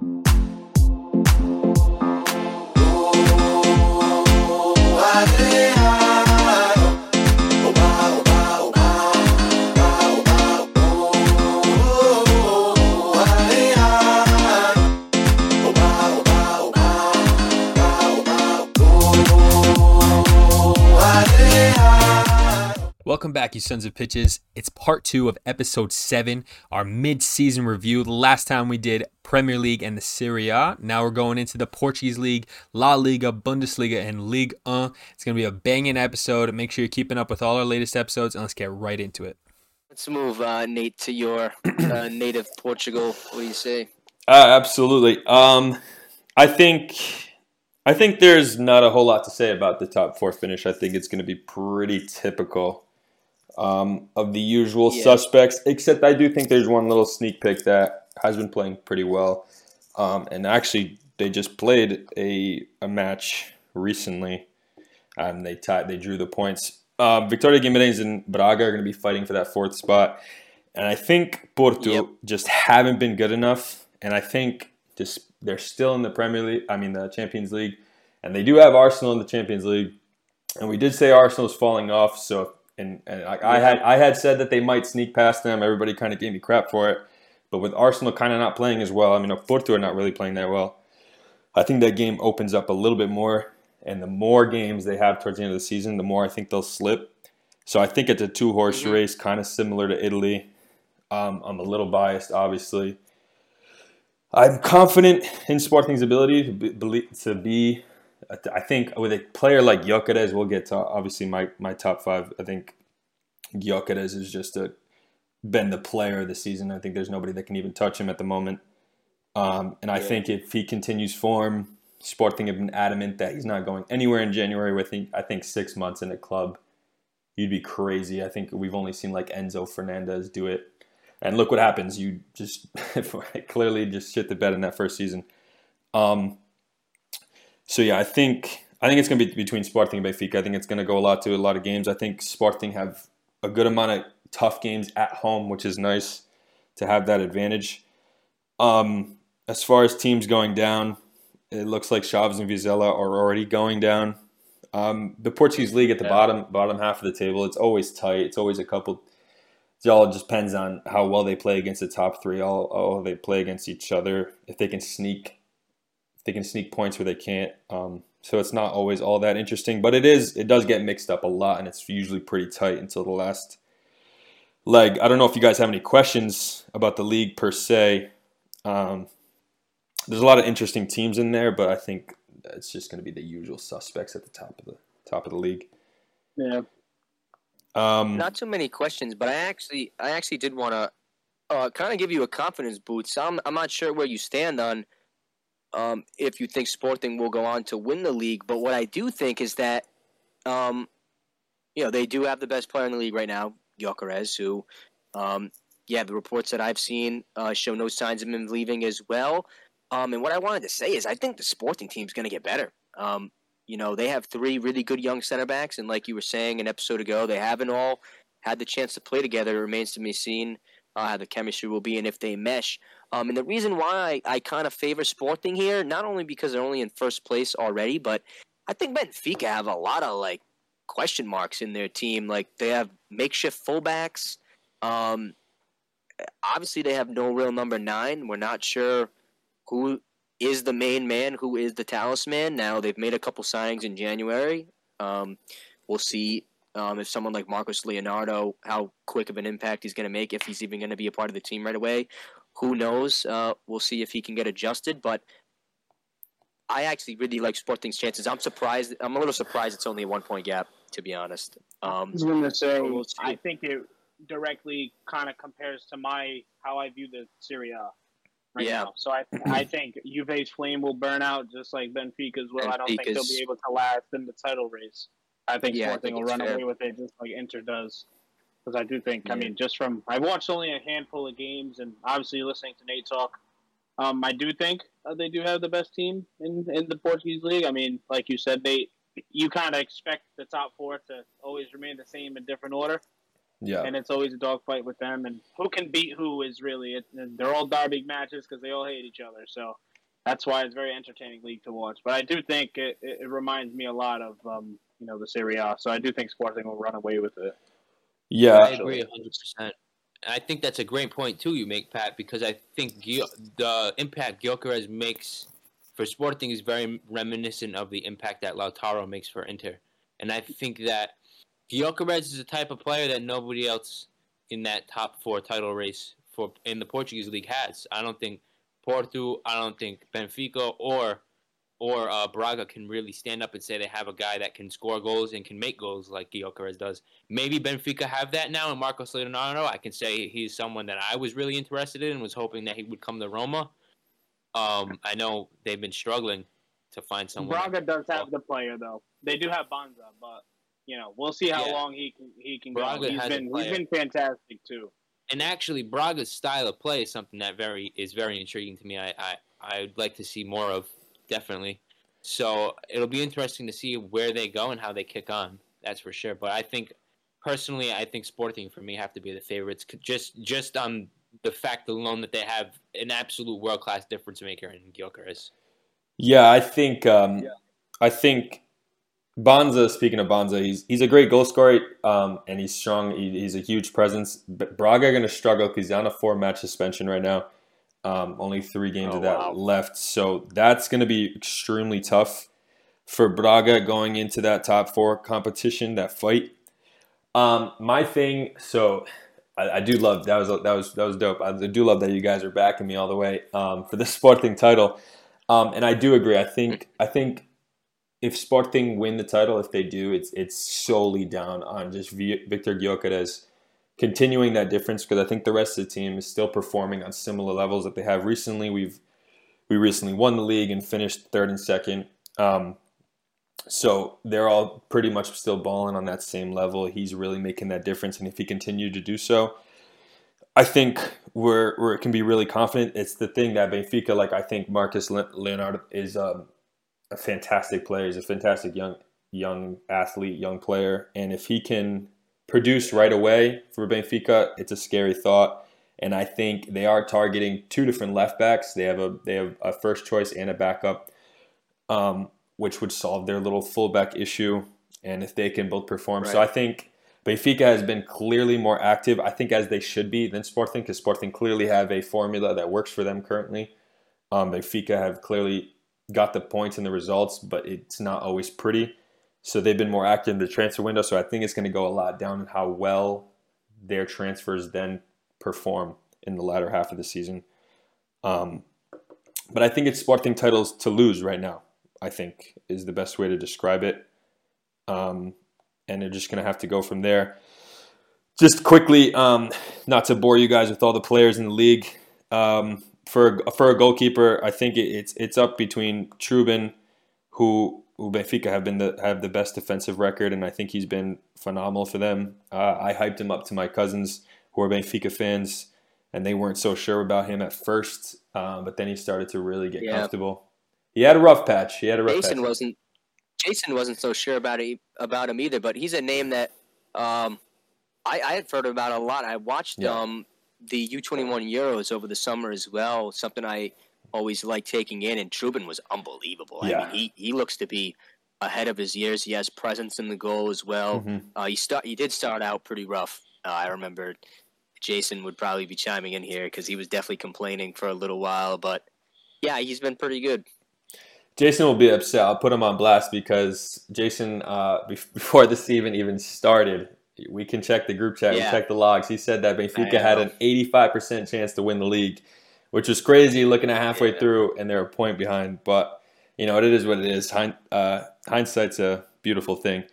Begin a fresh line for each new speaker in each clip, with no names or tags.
Welcome back, you sons of pitches. It's part two of episode seven, our mid-season review. The last time we did Premier League and the Serie A. Now we're going into the Portuguese League, La Liga, Bundesliga, and Ligue 1. It's going to be a banging episode. Make sure you're keeping up with all our latest episodes, and let's get right into it.
Let's move, uh, Nate, to your uh, native Portugal. What do you say?
Uh, absolutely. Um, I think I think there's not a whole lot to say about the top four finish. I think it's going to be pretty typical um, of the usual yeah. suspects, except I do think there's one little sneak peek that has been playing pretty well. Um, and actually, they just played a, a match recently. Um, they tied, they drew the points. Um, Victoria Guimarães and Braga are going to be fighting for that fourth spot. And I think Porto yep. just haven't been good enough. And I think just they're still in the Premier League, I mean, the Champions League. And they do have Arsenal in the Champions League. And we did say Arsenal's falling off. So and, and I, I, had I had said that they might sneak past them. Everybody kind of gave me crap for it, but with Arsenal kind of not playing as well, I mean, Porto are not really playing that well. I think that game opens up a little bit more, and the more games they have towards the end of the season, the more I think they'll slip. So I think it's a two horse mm-hmm. race, kind of similar to Italy. Um, I'm a little biased, obviously. I'm confident in Sporting's ability to be, to be I think with a player like Gyökeres, we'll get to obviously my, my top five. I think Gyökeres is just a, been the player of the season. I think there's nobody that can even touch him at the moment. Um, and I yeah. think if he continues form, Sporting have been adamant that he's not going anywhere in January. With I think six months in a club, you'd be crazy. I think we've only seen like Enzo Fernandez do it, and look what happens. You just clearly just shit the bed in that first season. Um, so yeah, I think I think it's going to be between Sporting and Benfica. I think it's going to go a lot to a lot of games. I think Sporting have a good amount of tough games at home, which is nice to have that advantage. Um, as far as teams going down, it looks like Chaves and Vizela are already going down. Um, the Portuguese league at the yeah. bottom bottom half of the table, it's always tight. It's always a couple. It all just depends on how well they play against the top three. All, all they play against each other. If they can sneak they can sneak points where they can't. Um, so it's not always all that interesting, but it is. It does get mixed up a lot, and it's usually pretty tight until the last leg. I don't know if you guys have any questions about the league per se. Um, there's a lot of interesting teams in there, but I think it's just going to be the usual suspects at the top of the top of the league.
Yeah. Um, Not too many questions, but I actually, I actually did want to uh, kind of give you a confidence boost. I'm, I'm not sure where you stand on um, if you think Sporting will go on to win the league. But what I do think is that, um, you know, they do have the best player in the league right now, Gyökeres, who, um, yeah, the reports that I've seen uh, show no signs of him leaving as well. Um, and what I wanted to say is I think the Sporting team's going to get better. Um, you know, they have three really good young center backs, and like you were saying an episode ago, they haven't all had the chance to play together. It remains to be seen uh, how the chemistry will be and if they mesh. Um, and the reason why I, I kind of favor Sporting here, not only because they're only in first place already, but I think Benfica have a lot of like question marks in their team. Like they have makeshift fullbacks. Um, obviously, they have no real number nine. We're not sure who is the main man, who is the talisman. Now they've made a couple signings in January. Um, we'll see um, if someone like Marcos Leonardo, how quick of an impact he's going to make, if he's even going to be a part of the team right away. Who knows? Uh, we'll see if he can get adjusted. But I actually really like Sporting's chances. I'm surprised. I'm a little surprised it's only a one point gap, to be honest. Um, I
was going to say, we'll I think it directly kind of compares to my how I view the Serie A right yeah. now. So I I think Juve's flame will burn out just like Benfica's will. Benfica's, I don't think they'll be able to last in the title race. I think yeah, Sporting will run fair. away with it just like Inter does. Because I do think, yeah. I mean, just from I've watched only a handful of games, and obviously listening to Nate talk, um, I do think uh, they do have the best team in in the Portuguese league. I mean, like you said, they you kind of expect the top four to always remain the same in different order.
Yeah,
and it's always a dogfight with them, and who can beat who is really it. they're all derby matches because they all hate each other. So that's why it's a very entertaining league to watch. But I do think it, it, it reminds me a lot of um, you know the Serie A. So I do think Sporting will run away with it.
Yeah,
I agree 100. percent I think that's a great point too you make, Pat, because I think the impact Gyökeres makes for Sporting is very reminiscent of the impact that Lautaro makes for Inter, and I think that Gyökeres is a type of player that nobody else in that top four title race for in the Portuguese league has. I don't think Porto, I don't think Benfica or or uh, Braga can really stand up and say they have a guy that can score goals and can make goals like Gyökeres does. Maybe Benfica have that now, and Marcos Leonardo, I can say he's someone that I was really interested in and was hoping that he would come to Roma. Um, I know they've been struggling to find someone.
Braga does have the player though. They do have Banza, but you know we'll see how yeah. long he can he can Braga go. He's been he's been fantastic too.
And actually, Braga's style of play is something that very is very intriguing to me. I I I'd like to see more of definitely. So it'll be interesting to see where they go and how they kick on. That's for sure. But I think personally, I think Sporting for me have to be the favorites, just just on the fact alone that they have an absolute world class difference maker in Gyökeres.
Yeah, I think um, yeah. I think Banza. Speaking of Banza, he's he's a great goal scorer um, and he's strong. He, he's a huge presence. But Braga are going to struggle because he's on a four match suspension right now. Um, only three games oh, of that wow. left, so that's going to be extremely tough for Braga going into that top four competition, that fight. Um, my thing, so I, I, do love that was that was that was dope. I do love that you guys are backing me all the way um, for the Sporting title, um, and I do agree. I think I think if Sporting win the title, if they do, it's it's solely down on just Victor Gyökeres continuing that difference because I think the rest of the team is still performing on similar levels that they have recently. We've we recently won the league and finished third and second. Um, so they're all pretty much still balling on that same level. He's really making that difference, and if he continued to do so, I think we're, we can be really confident. It's the thing that Benfica, like I think Marcos Leonardo is um, a fantastic player. He's a fantastic young young athlete, young player, and if he can produce right away for Benfica, it's a scary thought. And I think they are targeting two different left backs. They have a they have a first choice and a backup, um, which would solve their little fullback issue. And if they can both perform, right. so I think Benfica has been clearly more active. I think as they should be than Sporting, because Sporting clearly have a formula that works for them currently. Um, Benfica have clearly got the points and the results, but it's not always pretty. So they've been more active in the transfer window. So I think it's going to go a lot down in how well their transfers then perform in the latter half of the season. Um, but I think it's Sporting titles to lose right now. I think is the best way to describe it. Um, and they're just going to have to go from there. Just quickly, um, not to bore you guys with all the players in the league. Um, for for a goalkeeper, I think it's it's up between Trubin, who Benfica have been the have the best defensive record, and I think he's been phenomenal for them. Uh, I hyped him up to my cousins who are Benfica fans, and they weren't so sure about him at first, um, but then he started to really get yeah. comfortable. He had a rough patch. He had a rough
Jason
patch.
wasn't Jason wasn't so sure about it, about him either, but he's a name that um, I, I had heard about a lot. I watched yeah. um, the U twenty one Euros over the summer as well. Something I always like taking in, and Trubin was unbelievable. Yeah. I mean, he he looks to be ahead of his years. He has presence in the goal as well. Mm-hmm. Uh, he start he did start out pretty rough. Uh, I remember Jason would probably be chiming in here because he was definitely complaining for a little while, but yeah, he's been pretty good.
Jason will be upset. I'll put him on blast because Jason, uh, before this even even started, we can check the group chat. Yeah. We check the logs. He said that Benfica had an 85% chance to win the league which was crazy looking at halfway yeah. through and they're a point behind. But you know, it is what it is. Hind, uh, hindsight's a beautiful thing.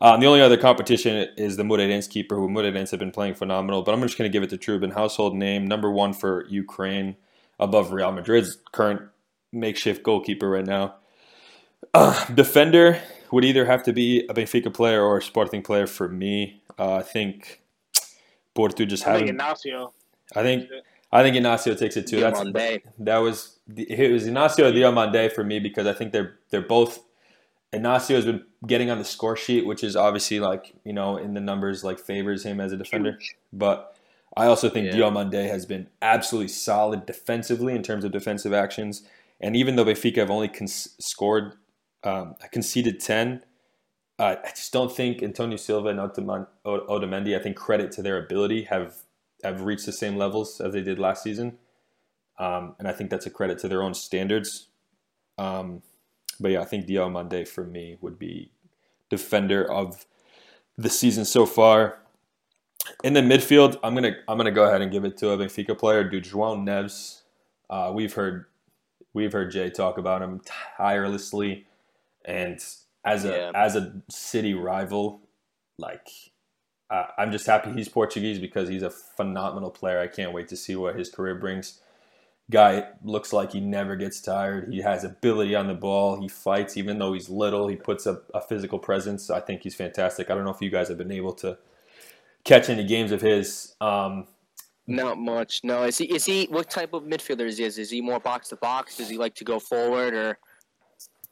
Um, the only other competition is the Moreirense keeper, who Moreirense have been playing phenomenal. But I'm just going to give it to Trubin, household name, number one for Ukraine, above Real Madrid's current makeshift goalkeeper right now. Uh, defender would either have to be a Benfica player or a Sporting player for me. Uh, I think Porto just having.
Inacio.
I think I think Inacio takes it too. That's that was it was Inacio Diomande for me because I think they're they're both Inacio has been getting on the score sheet, which is obviously like you know in the numbers like favors him as a defender. But I also think yeah. Diomande has been absolutely solid defensively in terms of defensive actions. And even though Benfica have only cons- scored um, conceded ten, uh, I just don't think Antonio Silva and Otamendi. I think credit to their ability have have reached the same levels as they did last season, um, and I think that's a credit to their own standards. Um, but yeah, I think Diomande for me would be defender of the season so far. In the midfield, I'm gonna I'm gonna go ahead and give it to a Benfica player, dude, João Neves. Uh, we've heard we've heard Jay talk about him tirelessly, and as a yeah. as a city rival, like uh, I'm just happy he's Portuguese because he's a phenomenal player. I can't wait to see what his career brings guy looks like he never gets tired. He has ability on the ball. He fights even though he's little. He puts up a physical presence. I think he's fantastic. I don't know if you guys have been able to catch any games of his. Um,
not much. No. Is he? Is he? What type of midfielder is he? Is he more box to box? Does he like to go forward, or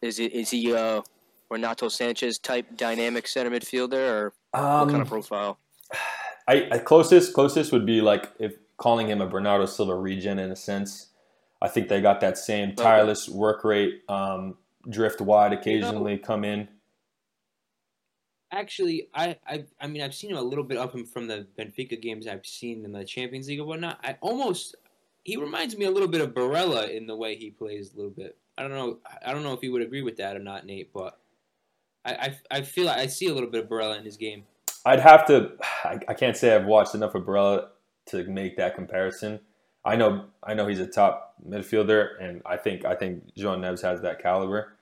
is it? Is he uh, Renato Sanches type dynamic center midfielder, or um, what kind of um, profile?
I, I closest closest would be like if calling him a Bernardo Silva regen in a sense. I think they got that same tireless work rate, um, drift wide, occasionally you know, come in.
Actually, I, I I mean I've seen him a little bit of him from the Benfica games I've seen in the Champions League or whatnot. I almost he reminds me a little bit of Barella in the way he plays a little bit. I don't know I don't know if you would agree with that or not, Nate, but I I, I feel I see a little bit of Barella in his game.
I'd have to. I, I can't say I've watched enough of Barella to make that comparison. I know I know he's a top midfielder, and I think I think João Neves has that caliber.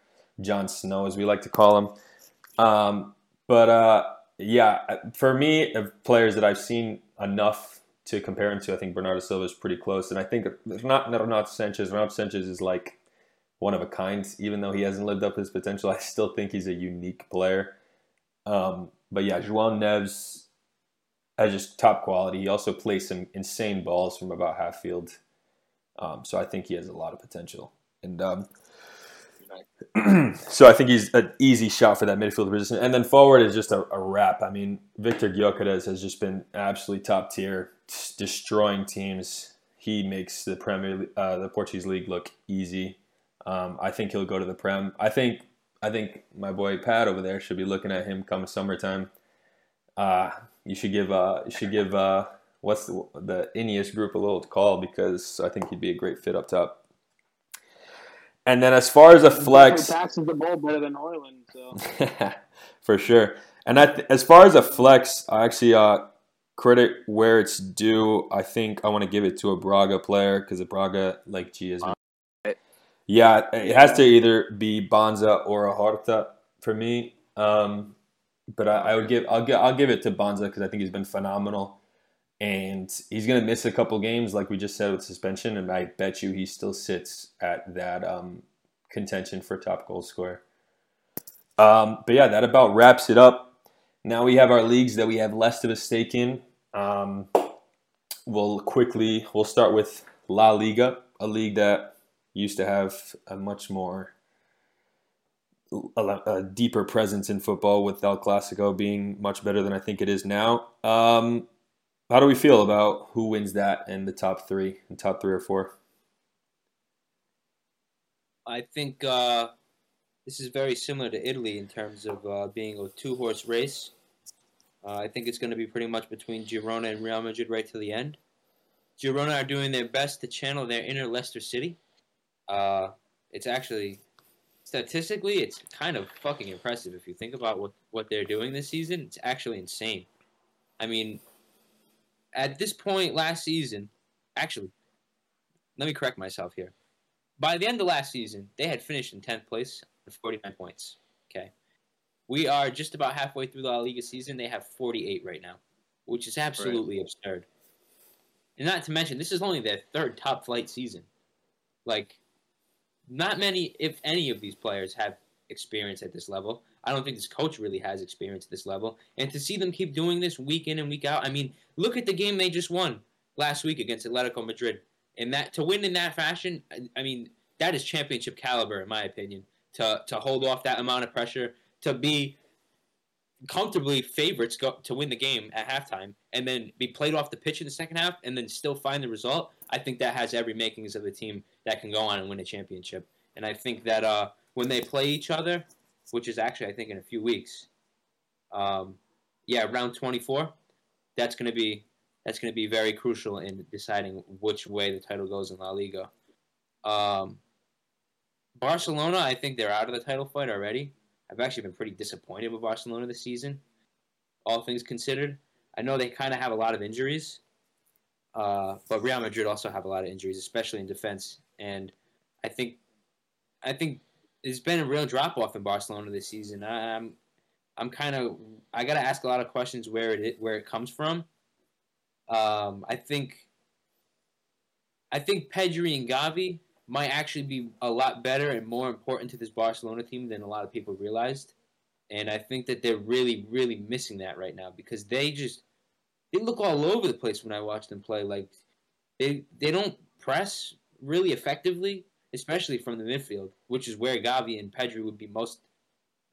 John Snow, as we like to call him. Um, but uh, yeah, for me, players that I've seen enough to compare him to, I think Bernardo Silva is pretty close. And I think not not Sanches. Renato Sanches is like one of a kind, even though he hasn't lived up his potential. I still think he's a unique player. Um, but yeah, João Neves as just top quality. He also plays some insane balls from about half field. Um, so I think he has a lot of potential. And um, so I think he's an easy shot for that midfield position. And then forward is just a, a wrap. I mean, Victor Gyökeres has just been absolutely top tier, destroying teams. He makes the Premier, uh, the Portuguese league look easy. Um, I think he'll go to the Prem. I think I think my boy Pat over there should be looking at him come summertime. Uh, you should give uh, you should give uh, what's the, the Ineos group a little call because I think he'd be a great fit up top. And then as far as a flex,
passes the ball better than Højlund, so
for sure. And th- as far as a flex, I actually uh, credit where it's due. I think I want to give it to a Braga player because a Braga like G is. Yeah, it has to either be Banza or a Horta for me. Um, but I, I, would give I'll give I'll give it to Banza because I think he's been phenomenal, and he's gonna miss a couple games like we just said with suspension, and I bet you he still sits at that um, contention for top goal scorer. Um, but yeah, that about wraps it up. Now we have our leagues that we have less of a stake in. Um, we'll quickly we'll start with La Liga, a league that used to have a much more a, deeper presence in football with El Clasico being much better than I think it is now. Um, how do we feel about who wins that in the top three, and top three or four?
I think uh, this is very similar to Italy in terms of uh, being a two horse race. Uh, I think it's going to be pretty much between Girona and Real Madrid right to the end. Girona are doing their best to channel their inner Leicester City. Uh, it's actually statistically, it's kind of fucking impressive if you think about what what they're doing this season. It's actually insane. I mean, at this point last season, actually, let me correct myself here. By the end of last season, they had finished in tenth place with forty nine points. Okay, we are just about halfway through the La Liga season. They have forty eight right now, which is absolutely right. absurd. And not to mention, this is only their third top flight season. Like, not many, if any, of these players have experience at this level. I don't think this coach really has experience at this level. And to see them keep doing this week in and week out, I mean, look at the game they just won last week against Atletico Madrid. And that to win in that fashion, I mean, that is championship caliber in my opinion. to to hold off that amount of pressure, to be comfortably favorites go, to win the game at halftime, and then be played off the pitch in the second half, and then still find the result. I think that has every makings of a team that can go on and win a championship. And I think that uh, when they play each other, which is actually I think in a few weeks, um, yeah, round 24, that's going to be that's going to be very crucial in deciding which way the title goes in La Liga. Um, Barcelona, I think they're out of the title fight already. I've actually been pretty disappointed with Barcelona this season, all things considered. I know they kind of have a lot of injuries, uh, but Real Madrid also have a lot of injuries, especially in defense. And I think, I think there's been a real drop off in Barcelona this season. I'm, I'm kind of, I got to ask a lot of questions where it where it comes from. Um, I think, I think Pedri and Gavi might actually be a lot better and more important to this Barcelona team than a lot of people realized. And I think that they're really, really missing that right now because they just they look all over the place when I watch them play. Like they they don't press really effectively, especially from the midfield, which is where Gavi and Pedri would be most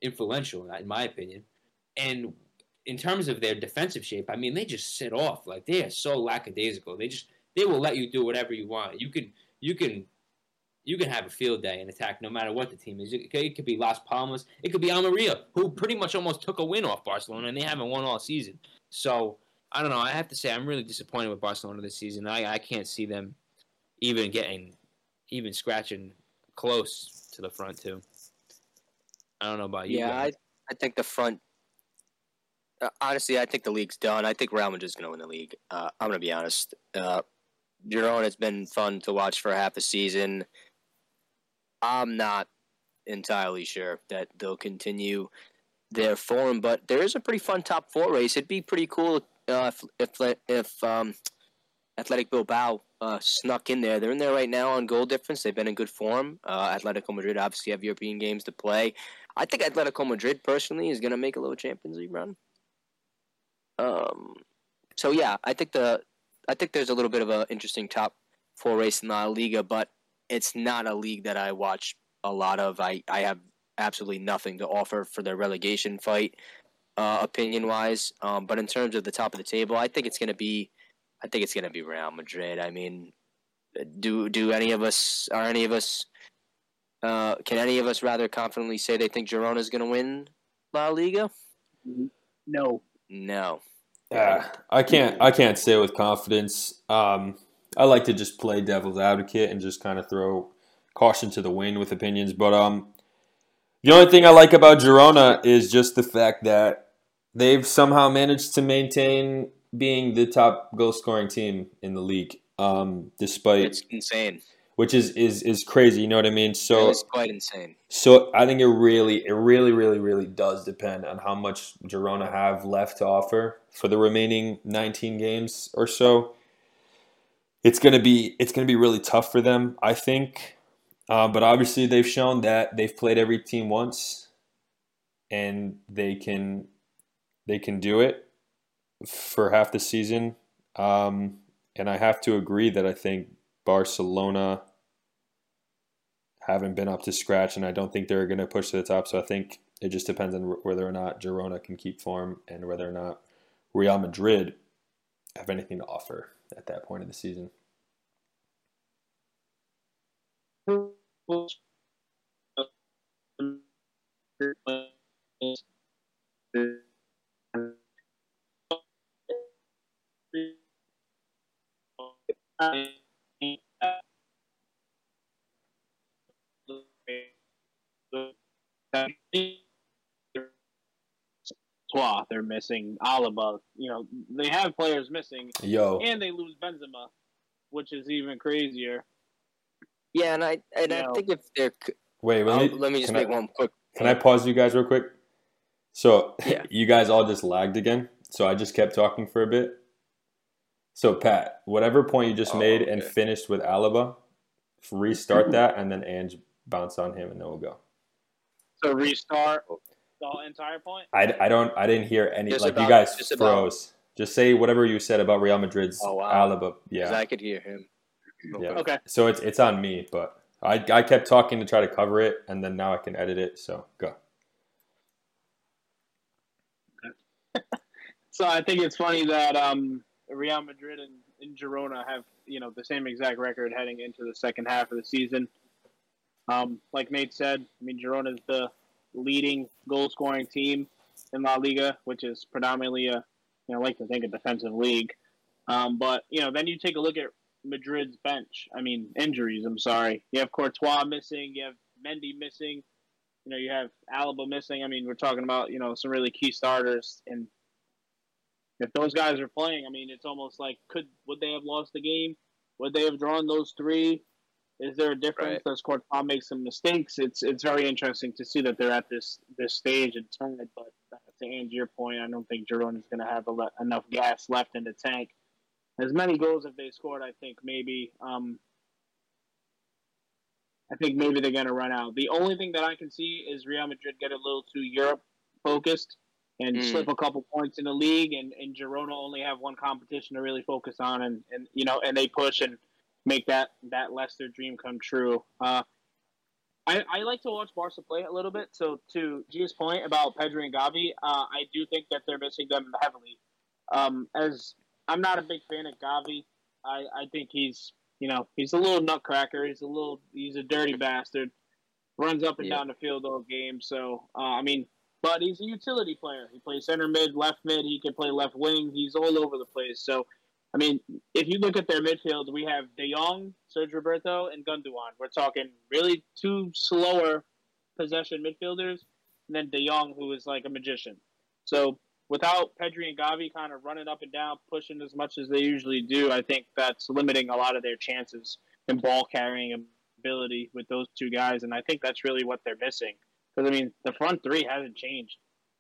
influential, in my opinion. And in terms of their defensive shape, I mean, they just sit off. Like they are so lackadaisical. They just they will let you do whatever you want. You can you can you can have a field day and attack no matter what the team is. It, could be Las Palmas. It could be Almeria, who pretty much almost took a win off Barcelona, and they haven't won all season. So I don't know. I have to say I'm really disappointed with Barcelona this season. I, I can't see them even getting, even scratching close to the front too. I don't know about you.
Yeah, I, I think the front. Uh, honestly, I think the league's done. I think Real Madrid's going to win the league. Uh, I'm going to be honest. Uh, Girona has been fun to watch for half a season. I'm not entirely sure that they'll continue their form, but there is a pretty fun top four race. It'd be pretty cool uh, if if, if um, Athletic Bilbao uh, snuck in there. They're in there right now on goal difference. They've been in good form. Uh, Atletico Madrid obviously have European games to play. I think Atletico Madrid personally is going to make a little Champions League run. Um, so yeah, I think the I think there's a little bit of an interesting top four race in La Liga, but it's not a league that I watch a lot of. I, I have absolutely nothing to offer for the relegation fight, uh, opinion wise. Um, but in terms of the top of the table, I think it's going to be, I think it's going to be Real Madrid. I mean, do do any of us are any of us uh, can any of us rather confidently say they think Girona is going to win La Liga?
No.
No.
Yeah, I can't. I can't say with confidence. Um, I like to just play devil's advocate and just kind of throw caution to the wind with opinions. But um, the only thing I like about Girona is just the fact that they've somehow managed to maintain being the top goal scoring team in the league, um, despite
it's insane.
Which is, is is crazy, you know what I mean? So
it's quite insane.
So I think it really, it really, really, really does depend on how much Girona have left to offer for the remaining 19 games or so it's gonna be it's gonna be really tough for them, I think. Uh, but obviously, they've shown that they've played every team once, and they can they can do it for half the season. Um, and I have to agree that I think Barcelona haven't been up to scratch, and I don't think they're going to push to the top. So I think it just depends on whether or not Girona can keep form and whether or not Real Madrid have anything to offer at that point of the season.
They're missing Alaba. You know, they have players missing.
Yo.
And they lose Benzema, which is even crazier.
Yeah, and I and I think if they're
wait, let me,
let me just make I, one quick.
Can I pause you guys real quick? So yeah. you guys all just lagged again. So I just kept talking for a bit. So Pat, whatever point you just oh, made okay. and finished with Alaba, restart that, and then Ange bounce on him, and then we'll go.
So restart oh. The entire point.
I, I don't I didn't hear any just like about, you guys just froze. About. Just say whatever you said about Real Madrid's oh, wow. Alaba. Yeah,
I could hear him.
Yeah. Okay. So it's it's on me, but I, I kept talking to try to cover it, and then now I can edit it. So go.
so I think it's funny that um, Real Madrid and, and Girona have you know the same exact record heading into the second half of the season. Um, like Nate said, I mean Girona is the leading goal scoring team in La Liga, which is predominantly a you know like to think a defensive league. Um, but you know then you take a look at Madrid's bench. I mean injuries. I'm sorry. You have Courtois missing. You have Mendy missing. You know you have Alaba missing. I mean we're talking about you know some really key starters and if those guys are playing, I mean, it's almost like could would they have lost the game? Would they have drawn those three? Is there a difference? Right. Does Courtois make some mistakes? It's it's very interesting to see that they're at this this stage and turn. It, but to answer your point, I don't think Girona is going to have le- enough gas left in the tank. As many goals as they scored, I think maybe. Um, I think maybe they're going to run out. The only thing that I can see is Real Madrid get a little too Europe focused and mm. slip a couple points in the league, and, and Girona only have one competition to really focus on, and, and you know, and they push and make that that Leicester dream come true. Uh, I, I like to watch Barca play a little bit. So to G's point about Pedri and Gavi, uh, I do think that they're missing them heavily. Um, as I'm not a big fan of Gavi, I, I think he's you know he's a little nutcracker. He's a little he's a dirty bastard. Runs up and yeah. down the field all game. So uh, I mean but he's a utility player. He plays center mid, left mid. He can play left wing. He's all over the place. So, I mean, if you look at their midfield, we have De Jong, Sergio Roberto, and Gundogan. We're talking really two slower possession midfielders, and then De Jong, who is like a magician. So, without Pedri and Gavi kind of running up and down, pushing as much as they usually do, I think that's limiting a lot of their chances in ball carrying ability with those two guys. And I think that's really what they're missing. Because I mean, the front three hasn't changed.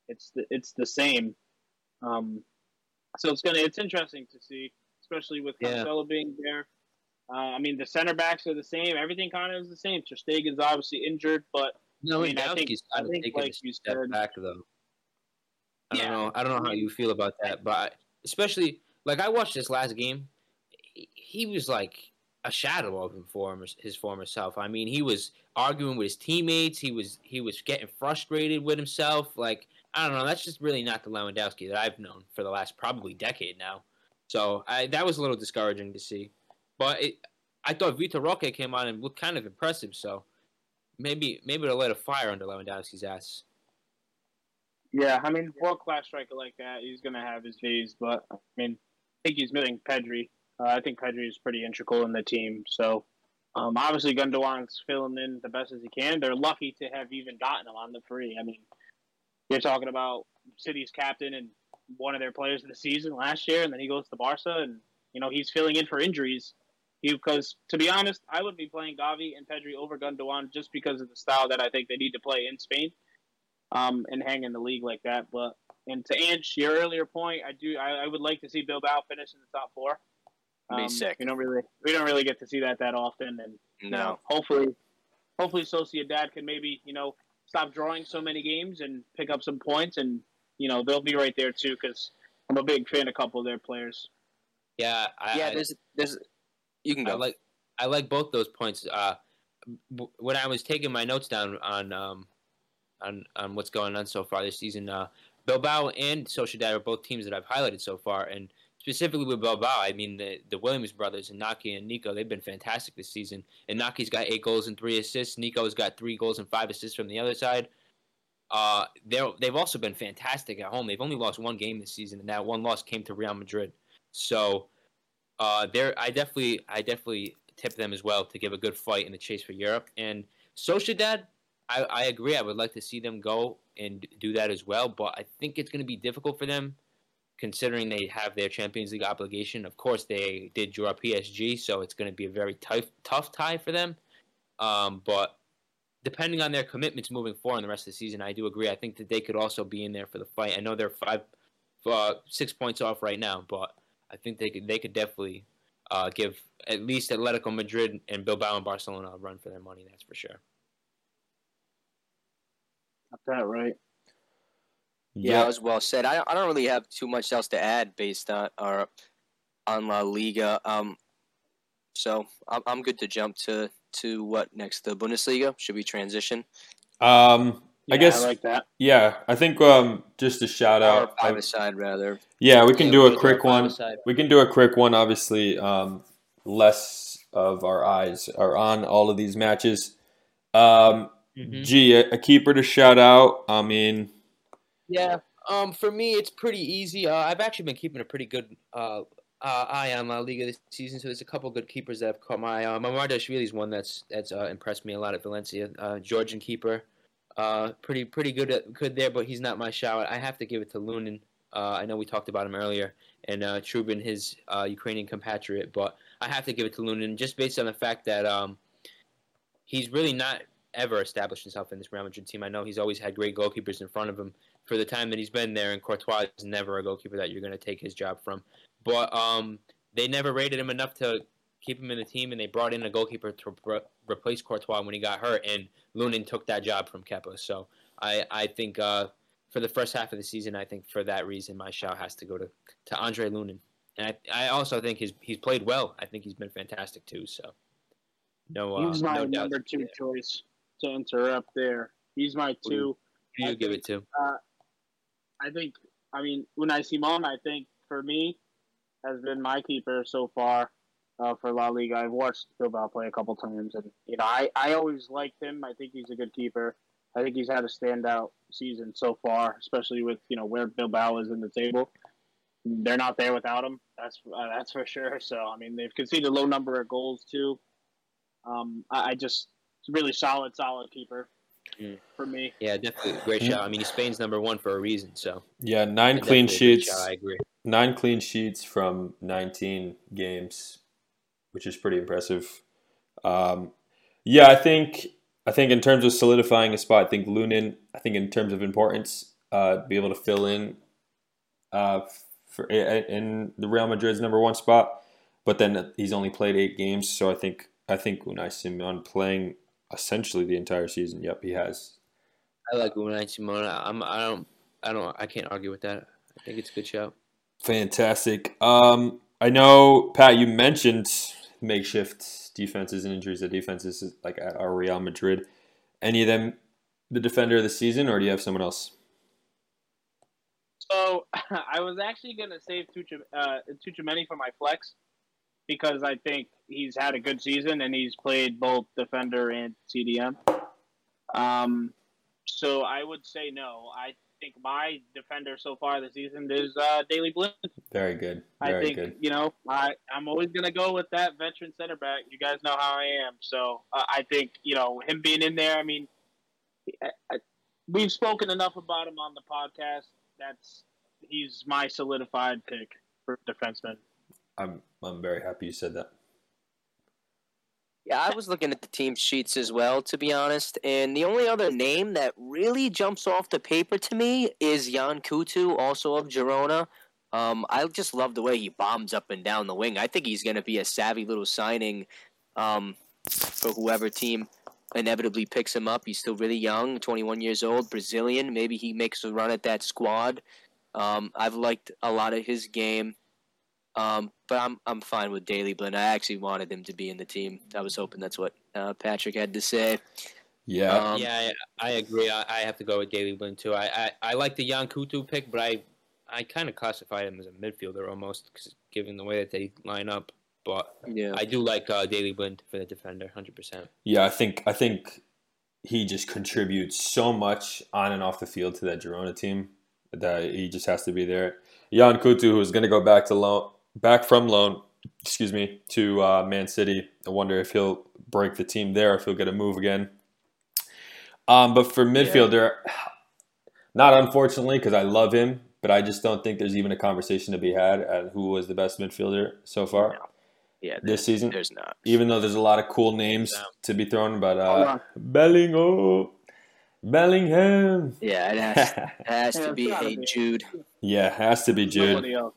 It's the, it's the same. Um, so it's gonna it's interesting to see, especially with yeah. Cancelo being there. Uh, I mean, the center backs are the same. Everything kind of is the same. Ter Stegen's obviously injured, but
no,
I mean,
I think, I think taking like a step said, back though. I yeah. don't know. I don't know how you feel about that, but especially like I watched this last game. He was like a shadow of him former, his former self. I mean, he was arguing with his teammates. He was he was getting frustrated with himself. Like I don't know. That's just really not the Lewandowski that I've known for the last probably decade now. So I, that was a little discouraging to see. But it, I thought Vitor Roque came on and looked kind of impressive. So maybe maybe it'll light a fire under Lewandowski's ass.
Yeah, I mean, world class striker like that, he's gonna have his days. But I mean, I think he's missing Pedri. Uh, I think Pedri is pretty integral in the team. So um, obviously Gundogan's filling in the best as he can. They're lucky to have even gotten him on the free. I mean, you're talking about City's captain and one of their players of the season last year, and then he goes to Barca, and you know he's filling in for injuries. Because to be honest, I would be playing Gavi and Pedri over Gundogan just because of the style that I think they need to play in Spain, um, and hang in the league like that. But and to Ange, your earlier point, I do I, I would like to see Bilbao finish in the top four.
Um, be sick.
We don't really we don't really get to see that that often, and no. Know, hopefully, hopefully Sociedad can maybe you know stop drawing so many games and pick up some points, and you know they'll be right there too because I'm a big fan of a couple of their players.
Yeah,
I, yeah. There's there's you can go.
I like I like both those points. Uh, when I was taking my notes down on um on on what's going on so far this season, uh, Bilbao and Sociedad are both teams that I've highlighted so far, and specifically with Bilbao, I mean the the Williams brothers, and Iñaki and Nico, they've been fantastic this season. And Iñaki's got eight goals and three assists. Nico's got three goals and five assists from the other side. Uh, they they've also been fantastic at home. They've only lost one game this season, and that one loss came to Real Madrid. So, uh, I definitely I definitely tip them as well to give a good fight in the chase for Europe. And Sociedad, I, I agree. I would like to see them go and do that as well, but I think it's going to be difficult for them considering they have their Champions League obligation. Of course, they did draw PSG, so it's going to be a very tough tough tie for them. Um, but depending on their commitments moving forward in the rest of the season, I do agree. I think that they could also be in there for the fight. I know they're five, uh, six points off right now, but I think they could they could definitely uh, give at least Atletico Madrid and Bilbao and Barcelona a run for their money. That's for sure.
Got that right.
Yeah, that was well said. I, I don't really have too much else to add based on our on La Liga. Um, so I'm I'm good to jump to to what next? The Bundesliga? Should we transition?
Um,
yeah,
I guess
I like that.
Yeah, I think um, just a shout out.
Five aside, rather.
Yeah, we can
Yeah,
do a quick one.
five-a-side.
We can do a quick one. Obviously, um, less of our eyes are on all of these matches. Um,
Mhm.
Gee, a, a keeper to shout out. I mean,
Yeah. Um, for me, it's pretty easy. Uh, I've actually been keeping a pretty good uh, uh, eye on La Liga this season, so there's a couple good keepers that have caught my eye. Uh, Mamardashvili is one that's that's uh, impressed me a lot at Valencia. Uh, Georgian keeper, uh, pretty pretty good at, good there, but he's not my shout. I have to give it to Lunin. Uh, I know we talked about him earlier, and uh, Trubin, his uh, Ukrainian compatriot, but I have to give it to Lunin just based on the fact that um, he's really not ever established himself in this Real Madrid team. I know he's always had great goalkeepers in front of him for the time that he's been there, and Courtois is never a goalkeeper that you're going to take his job from. But um, they never rated him enough to keep him in the team, and they brought in a goalkeeper to re- replace Courtois when he got hurt, and Lunin took that job from Kepa. So I, I think uh, for the first half of the season, I think for that reason, my shout has to go to, to Andre Lunin. And I, I also think he's he's played well. I think he's been fantastic too. So no, uh,
He's my
no doubt
number two
there.
choice to interrupt there. He's my two.
Who do you
I
give it to?
I think, I mean, Unai Simon, I think, for me, has been my keeper so far uh, for La Liga. I've watched Bilbao play a couple times, and, you know, I, I always liked him. I think he's a good keeper. I think he's had a standout season so far, especially with, you know, where Bilbao is in the table. They're not there without him. That's uh, that's for sure. So I mean, they've conceded a low number of goals too. Um, I, I just really solid, solid keeper
Mm.
for me.
Yeah, definitely great shot. I mean, Spain's number one for a reason. So
yeah, nine clean sheets.
shout, I agree.
Nine clean sheets from 19 games, which is pretty impressive. Um, yeah, I think I think in terms of solidifying a spot, I think Lunin. I think in terms of importance, uh, be able to fill in uh, for in the Real Madrid's number one spot. But then he's only played eight games, so I think I think Unai Simon playing essentially the entire season. Yep, he has.
I like Unai Simone. I'm. I don't. I don't. I can't argue with that. I think it's a good shout.
Fantastic. Um, I know Pat. You mentioned makeshift defenses and injuries of defenses like at our Real Madrid. Any of them the defender of the season, or do you have someone else?
So I was actually going to save Tucci, uh, for my flex because I think he's had a good season and he's played both defender and CDM. Um, so I would say no. I think my defender so far this season is uh, Daley Blind.
Very good.
I think
good.
you know I I'm always gonna go with that veteran center back. You guys know how I am, so uh, I think you know him being in there. I mean, I, I, we've spoken enough about him on the podcast. That's he's my solidified pick for defenseman.
I'm I'm very happy you said that.
Yeah, I was looking at the team sheets as well, to be honest. And the only other name that really jumps off the paper to me is Yan Couto, also of Girona. Um, I just love the way he bombs up and down the wing. I think he's going to be a savvy little signing um, for whoever team inevitably picks him up. He's still really young, 21 years old, Brazilian. Maybe he makes a run at that squad. Um, I've liked a lot of his game. Um, but I'm I'm fine with Daley Blind. I actually wanted him to be in the team. I was hoping that's what uh, Patrick had to say.
Yeah.
Um,
yeah, I, I agree. I, I have to go with Daley Blind too. I, I, I like the Yan Couto pick, but I I kind of classify him as a midfielder almost, cause given the way that they line up. But
Yeah.
I do like uh, Daley Blind for the defender, hundred percent.
Yeah, I think I think he just contributes so much on and off the field to that Girona team that he just has to be there. Yan Couto, who's going to go back to loan, back from loan, excuse me, to uh, Man City. I wonder if he'll break the team there, if he'll get a move again. Um, but for midfielder, not unfortunately, because I love him, but I just don't think there's even a conversation to be had at who was the best midfielder so far
Yeah.
this season
There's not.
even though there's a lot of cool names
Yeah.
to be thrown, but uh. Bellingham, Bellingham,
Yeah, it has, it has
Yeah,
to be
it's
a
be.
Jude.
yeah, has to be Jude.
Nobody else.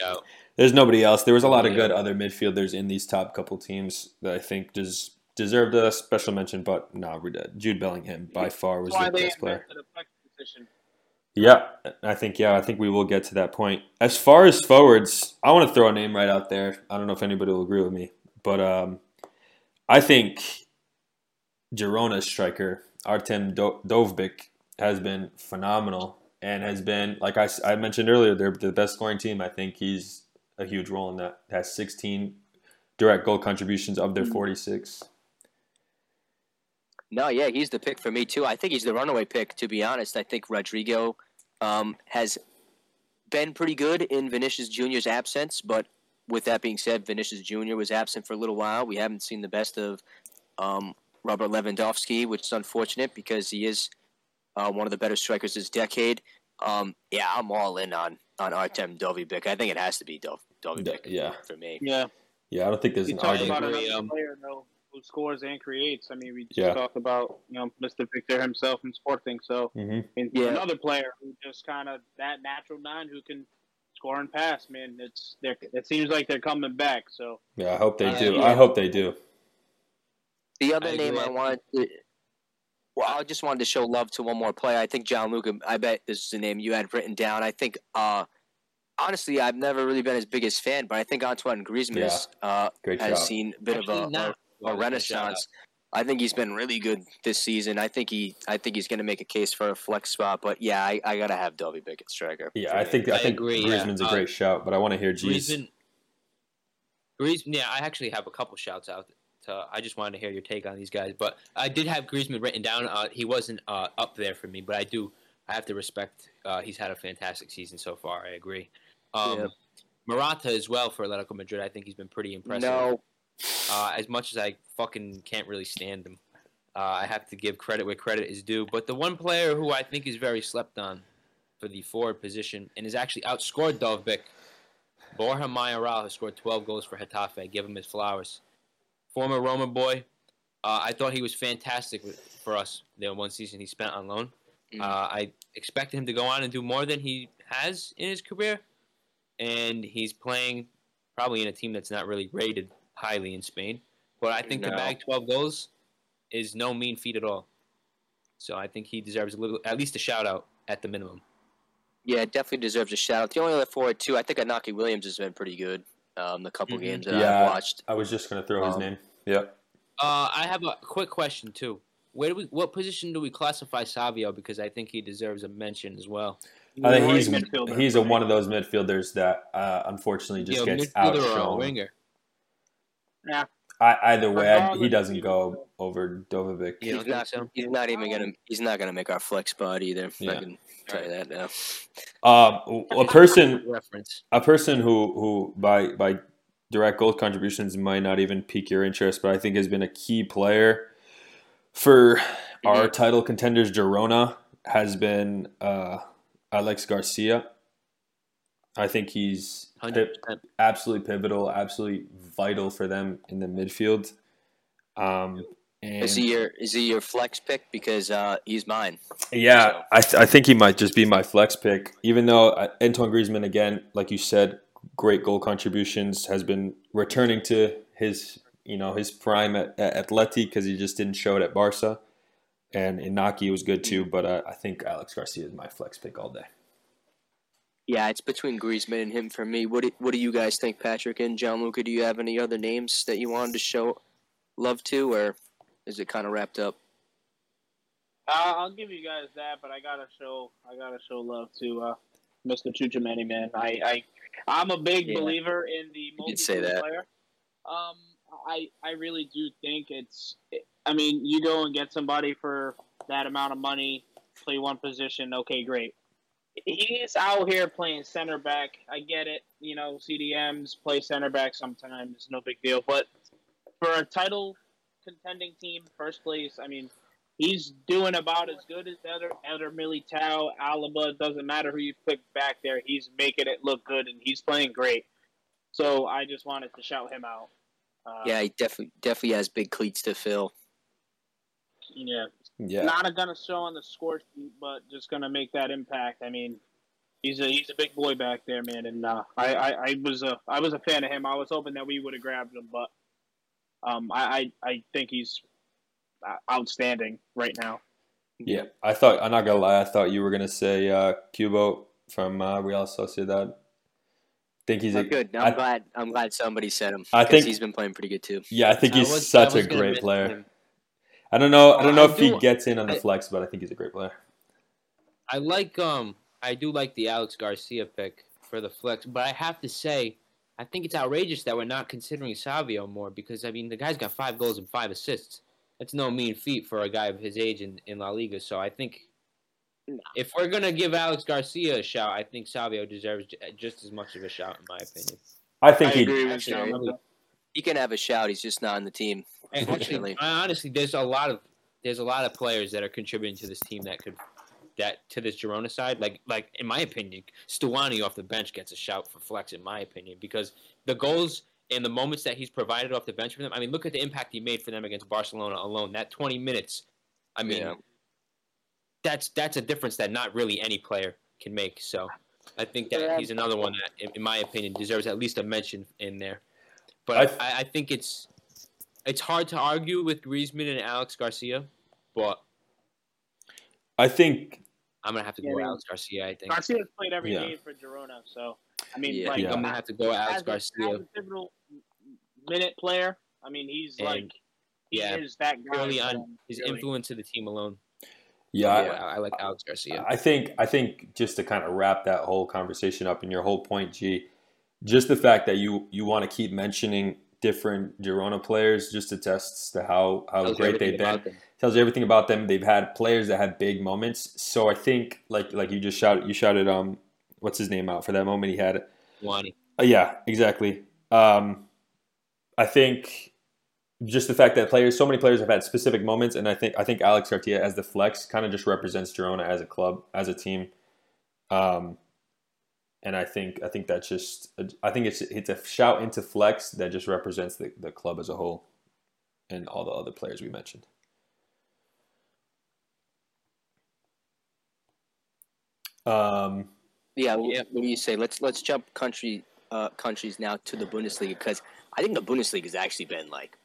Yeah,
There's nobody else. There was a lot of good other midfielders in these top couple teams that I think des- deserved a special mention, but no. Jude Bellingham by far was the best player.
invented a flex position.
Yeah, I think yeah, I think we will get to that point. As far as forwards, I want to throw a name right out there. I don't know if anybody will agree with me, but um, I think Girona striker Artem Do- Dovbyk has been phenomenal and has been like I, I mentioned earlier they're the best scoring team. I think he's a huge role in that. Has 16 direct goal contributions of their mm-hmm. 46.
No, yeah, he's the pick for me too. I think he's the runaway pick. To be honest, I think Rodrygo um, has been pretty good in Vinicius Junior's absence. But with that being said, Vinicius Junior was absent for a little while. We haven't seen the best of um, Robert Lewandowski, which is unfortunate because he is uh, one of the better strikers this decade. Um, yeah, I'm all in on on Artem Dovbyk. I think it has to be Dov Dovbyk.
Yeah,
for me.
Yeah,
yeah. I don't think there's
you
an argument.
About another player, though who scores and creates. I mean, we just yeah. talked about you know Mr. Victor himself in Sporting. So
mm-hmm.
yeah. another player who just kind of that natural nine who can score and pass. Man, it's it seems like they're coming back. So
yeah, I hope they uh, do. Yeah. I hope they do.
The other I name I wanted to. Well, I just wanted to show love to one more player. I think Gianluca. I bet this is the name you had written down. I think uh, honestly, I've never really been his biggest fan, but I think Antoine Griezmann yeah. uh, has job. seen a bit Actually, of a, a renaissance. I think he's been really good this season. I think he, I think he's going to make a case for a flex spot. But yeah, I, I gotta have Dovby Bickett striker.
Yeah, I think I, I think agree, Griezmann's yeah. a great uh, shout, but I want to hear G's.
Griezmann, Griezmann, yeah, I actually have a couple shouts out. To, I just wanted to hear your take on these guys, but I did have Griezmann written down. Uh, he wasn't uh, up there for me, but I do. I have to respect. Uh, he's had a fantastic season so far. I agree. Um, yeah. Morata as well for Atletico Madrid. I think he's been pretty impressive.
No,
uh, as much as I fucking can't really stand him, uh, I have to give credit where credit is due. But the one player who I think is very slept on for the forward position and has actually outscored Dovbyk, Borja Mayoral, has scored 12 goals for Getafe. I give him his flowers. Former Roma boy, uh, I thought he was fantastic for us. The one season he spent on loan. Mm. Uh, I expected him to go on and do more than he has in his career, and he's playing probably in a team that's not really rated highly in Spain. But I think no. to bag 12 goals is no mean feat at all. So I think he deserves a little, at least a shout out at the minimum.
Yeah, definitely deserves a shout out. The only other forward too, I think Iñaki Williams has been pretty good. Um, the couple mm-hmm. games that yeah, I've watched.
I was just gonna throw um, his name. Yep.
Uh, I have a quick question too. Where do we? What position do we classify Savio? Because I think he deserves a mention as well.
I think he's he's a, one of those midfielders that uh, unfortunately just gets outshone. winger.
Yeah.
I, either way, he doesn't go over Dovbyk.
He's not. He's not even gonna. He's not gonna make our flex spot either. Yeah. I can tell you that now.
Um, a person, a person who who by by direct goal contributions might not even pique your interest, but I think has been a key player for our title contenders. Girona has been uh, Alex Garcia. I think he's absolutely pivotal, absolutely vital for them in the midfield. Um,
is he your is he your flex pick? Because uh, he's mine.
Yeah, so. I, th- I think he might just be my flex pick. Even though uh, Antoine Griezmann, again, like you said, great goal contributions, has been returning to his you know his prime at, at Atleti because he just didn't show it at Barca, and Iñaki was good too. But uh, I think Alex Garcia is my flex pick all day.
Yeah, it's between Griezmann and him for me. What do, what do you guys think, Patrick and Gianluca? Do you have any other names that you wanted to show love to, or is it kind of wrapped up?
Uh, I'll give you guys that, but I gotta show I gotta show love to uh, Mr. Tchouameni, man. I, I I'm a big yeah. believer in the multi player. Um, I I really do think it's. I mean, you go and get somebody for that amount of money, play one position. Okay, great he's out here playing center back. I get it. You know, CDMs play center back sometimes. No big deal. But for a title contending team, first place, I mean, he's doing about as good as Eder, Eder Militao, Alaba. Doesn't matter who you pick back there. He's making it look good, and he's playing great. So I just wanted to shout him out.
Uh, yeah, he definitely definitely has big cleats to fill.
Yeah, yeah. Not gonna show on the score sheet, but just gonna make that impact. I mean, he's a he's a big boy back there, man. And uh, I, I, I was a I was a fan of him. I was hoping that we would have grabbed him, but um, I, I I think he's uh, outstanding right now.
Yeah, I thought I'm not gonna lie. I thought you were gonna say uh, Kubo from uh, Real Sociedad. Think he's
a, good. I'm I, glad. I'm glad somebody said him. I think he's been playing pretty good too.
Yeah, I think he's was, such a great player. Him. I don't know. I don't know I if do, he gets in on the I, flex, but I think he's a great player.
I like um I do like the Alex Garcia pick for the flex, but I have to say I think it's outrageous that we're not considering Savio more because I mean the guy's got five goals and five assists. That's no mean feat for a guy of his age in, in La Liga. So I think if we're gonna give Alex Garcia a shout, I think Savio deserves just as much of a shout, in my opinion.
I think
I
he,
agree with you. He can have a shout. He's just not in the team.
Actually, honestly, there's a lot of there's a lot of players that are contributing to this team that could that to this Girona side. Like like in my opinion, Stuani off the bench gets a shout for flex. In my opinion, because the goals and the moments that he's provided off the bench for them. I mean, look at the impact he made for them against Barcelona alone. That 20 minutes. I mean, yeah. that's that's a difference that not really any player can make. So I think that he's another one that, in my opinion, deserves at least a mention in there. But I, th- I, I think it's it's hard to argue with Griezmann and Alex Garcia, but
I think
I'm gonna have to go yeah, Alex Garcia. I think
Garcia's played every yeah. game for Girona, so I mean,
yeah. like, I'm gonna have to go Alex as Garcia.
A, as a pivotal minute player, I mean, he's and, like yeah, he is that guy.
Really on his really. influence to the team alone.
Yeah,
yeah I, I, like Alex Garcia.
I think I think just to kind of wrap that whole conversation up and your whole point, G, just the fact that you you want to keep mentioning different Girona players just attests to how how tells great they've been. Tells you everything about them. They've had players that had big moments. So I think like like you just shouted you shouted um what's his name out for that moment he had.
Stuani.
Uh, yeah, exactly. Um, I think just the fact that players, so many players have had specific moments, and I think I think Alex Garcia as the flex kind of just represents Girona as a club, as a team. Um, and I think I think that's just I think it's it's a shout into flex that just represents the, the club as a whole, and all the other players we mentioned. Um,
yeah, yeah. What do you say? Let's let's jump country uh, countries now to the Bundesliga because I think the Bundesliga has actually been like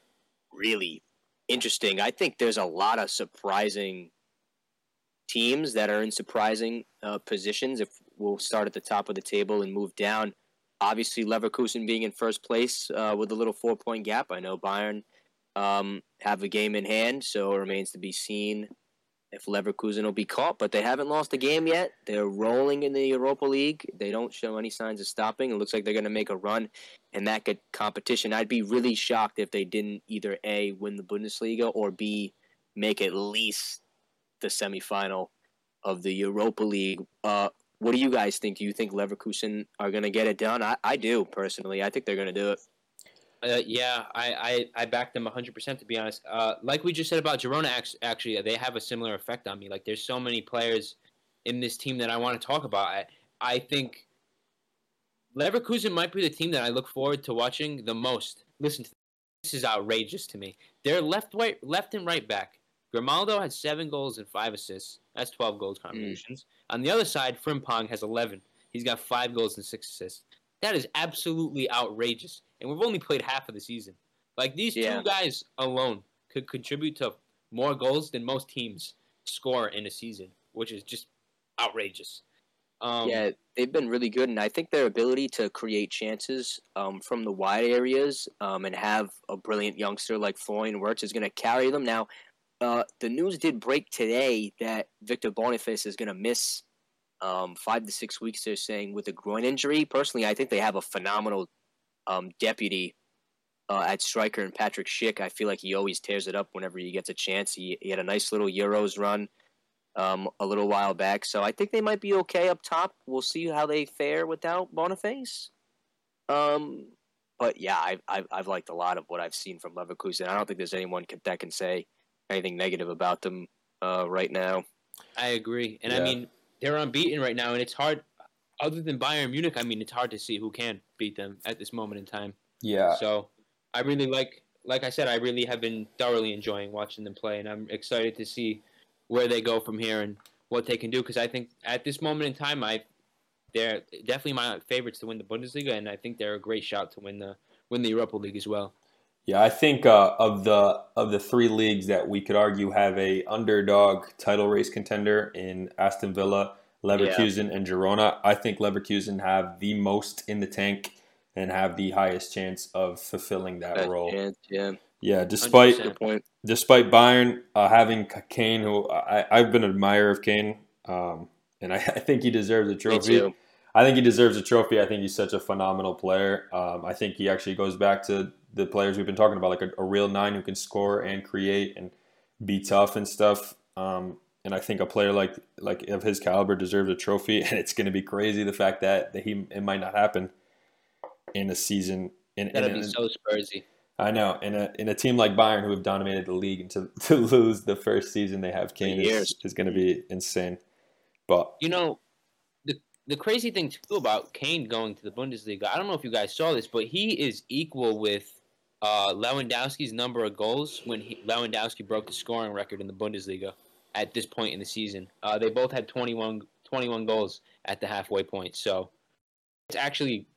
really interesting. I think there's a lot of surprising teams that are in surprising uh, positions. If we'll start at the top of the table and move down, obviously Leverkusen being in first place uh, with a little four point gap. I know Bayern um, have a game in hand, so it remains to be seen if Leverkusen will be caught, but they haven't lost a game yet. They're rolling in the Europa League. They don't show any signs of stopping. It looks like they're going to make a run in that good competition. I'd be really shocked if they didn't either A, win the Bundesliga, or B, make at least the semifinal of the Europa League. Uh, what do you guys think? Do you think Leverkusen are going to get it done? I, I do, personally. I think they're going to do it.
Uh, yeah, I, I, I back them 100% to be honest. Uh, like we just said about Girona, actually, they have a similar effect on me. Like, there's so many players in this team that I want to talk about. I, I think Leverkusen might be the team that I look forward to watching the most. Listen, to this. is outrageous to me. Their left, right, left and right back. Grimaldo has seven goals and five assists. That's 12 goals contributions. Mm. On the other side, Frimpong has 11. He's got five goals and six assists. That is absolutely outrageous and we've only played half of the season. Like these yeah. two guys alone could contribute to more goals than most teams score in a season, which is just outrageous.
Um, yeah, they've been really good, and I think their ability to create chances um, from the wide areas um, and have a brilliant youngster like Florian Wirtz is going to carry them. Now, uh, the news did break today that Victor Boniface is going to miss um, five to six weeks. They're saying with a groin injury. Personally, I think they have a phenomenal um, deputy uh, at striker and Patrick Schick. I feel like he always tears it up whenever he gets a chance. He, he had a nice little Euros run um, a little while back, so I think they might be okay up top. We'll see how they fare without Boniface. Um, but yeah, I've, I've, I've liked a lot of what I've seen from Leverkusen. I don't think there's anyone that can say anything negative about them uh, right now.
I agree, and yeah. I mean they're unbeaten right now, and it's hard other than Bayern Munich, I mean, it's hard to see who can beat them at this moment in time.
Yeah.
So I really like, like I said, I really have been thoroughly enjoying watching them play, and I'm excited to see where they go from here and what they can do. Because I think at this moment in time, I they're definitely my favorites to win the Bundesliga, and I think they're a great shot to win the win the Europa League as well.
Yeah, I think uh, of the of the three leagues that we could argue have a underdog title race contender in Aston Villa Leverkusen, yeah. and Girona. I think Leverkusen have the most in the tank and have the highest chance of fulfilling that role.
Chance, yeah.
Yeah, despite despite Bayern uh, having Kane, who I, I've been an admirer of Kane, um, and I, I, think he deserves a trophy. I think he deserves a trophy. I think he's such a phenomenal player. Um, I think he actually goes back to the players we've been talking about, like a, a, real nine who can score and create and be tough and stuff. Um, and I think a player like like of his caliber deserves a trophy. And it's going to be crazy the fact that, that he it might not happen in a season. In,
That'd in, be so Spursy.
I know. In a in a team like Bayern who have dominated the league and to, to lose the first season they have Kane is, is going to be insane. But
you know, the the crazy thing too about Kane going to the Bundesliga, I don't know if you guys saw this, but he is equal with uh, Lewandowski's number of goals when he, Lewandowski broke the scoring record in the Bundesliga at this point in the season. Uh, they both had 21, 21 goals at the halfway point. So it's actually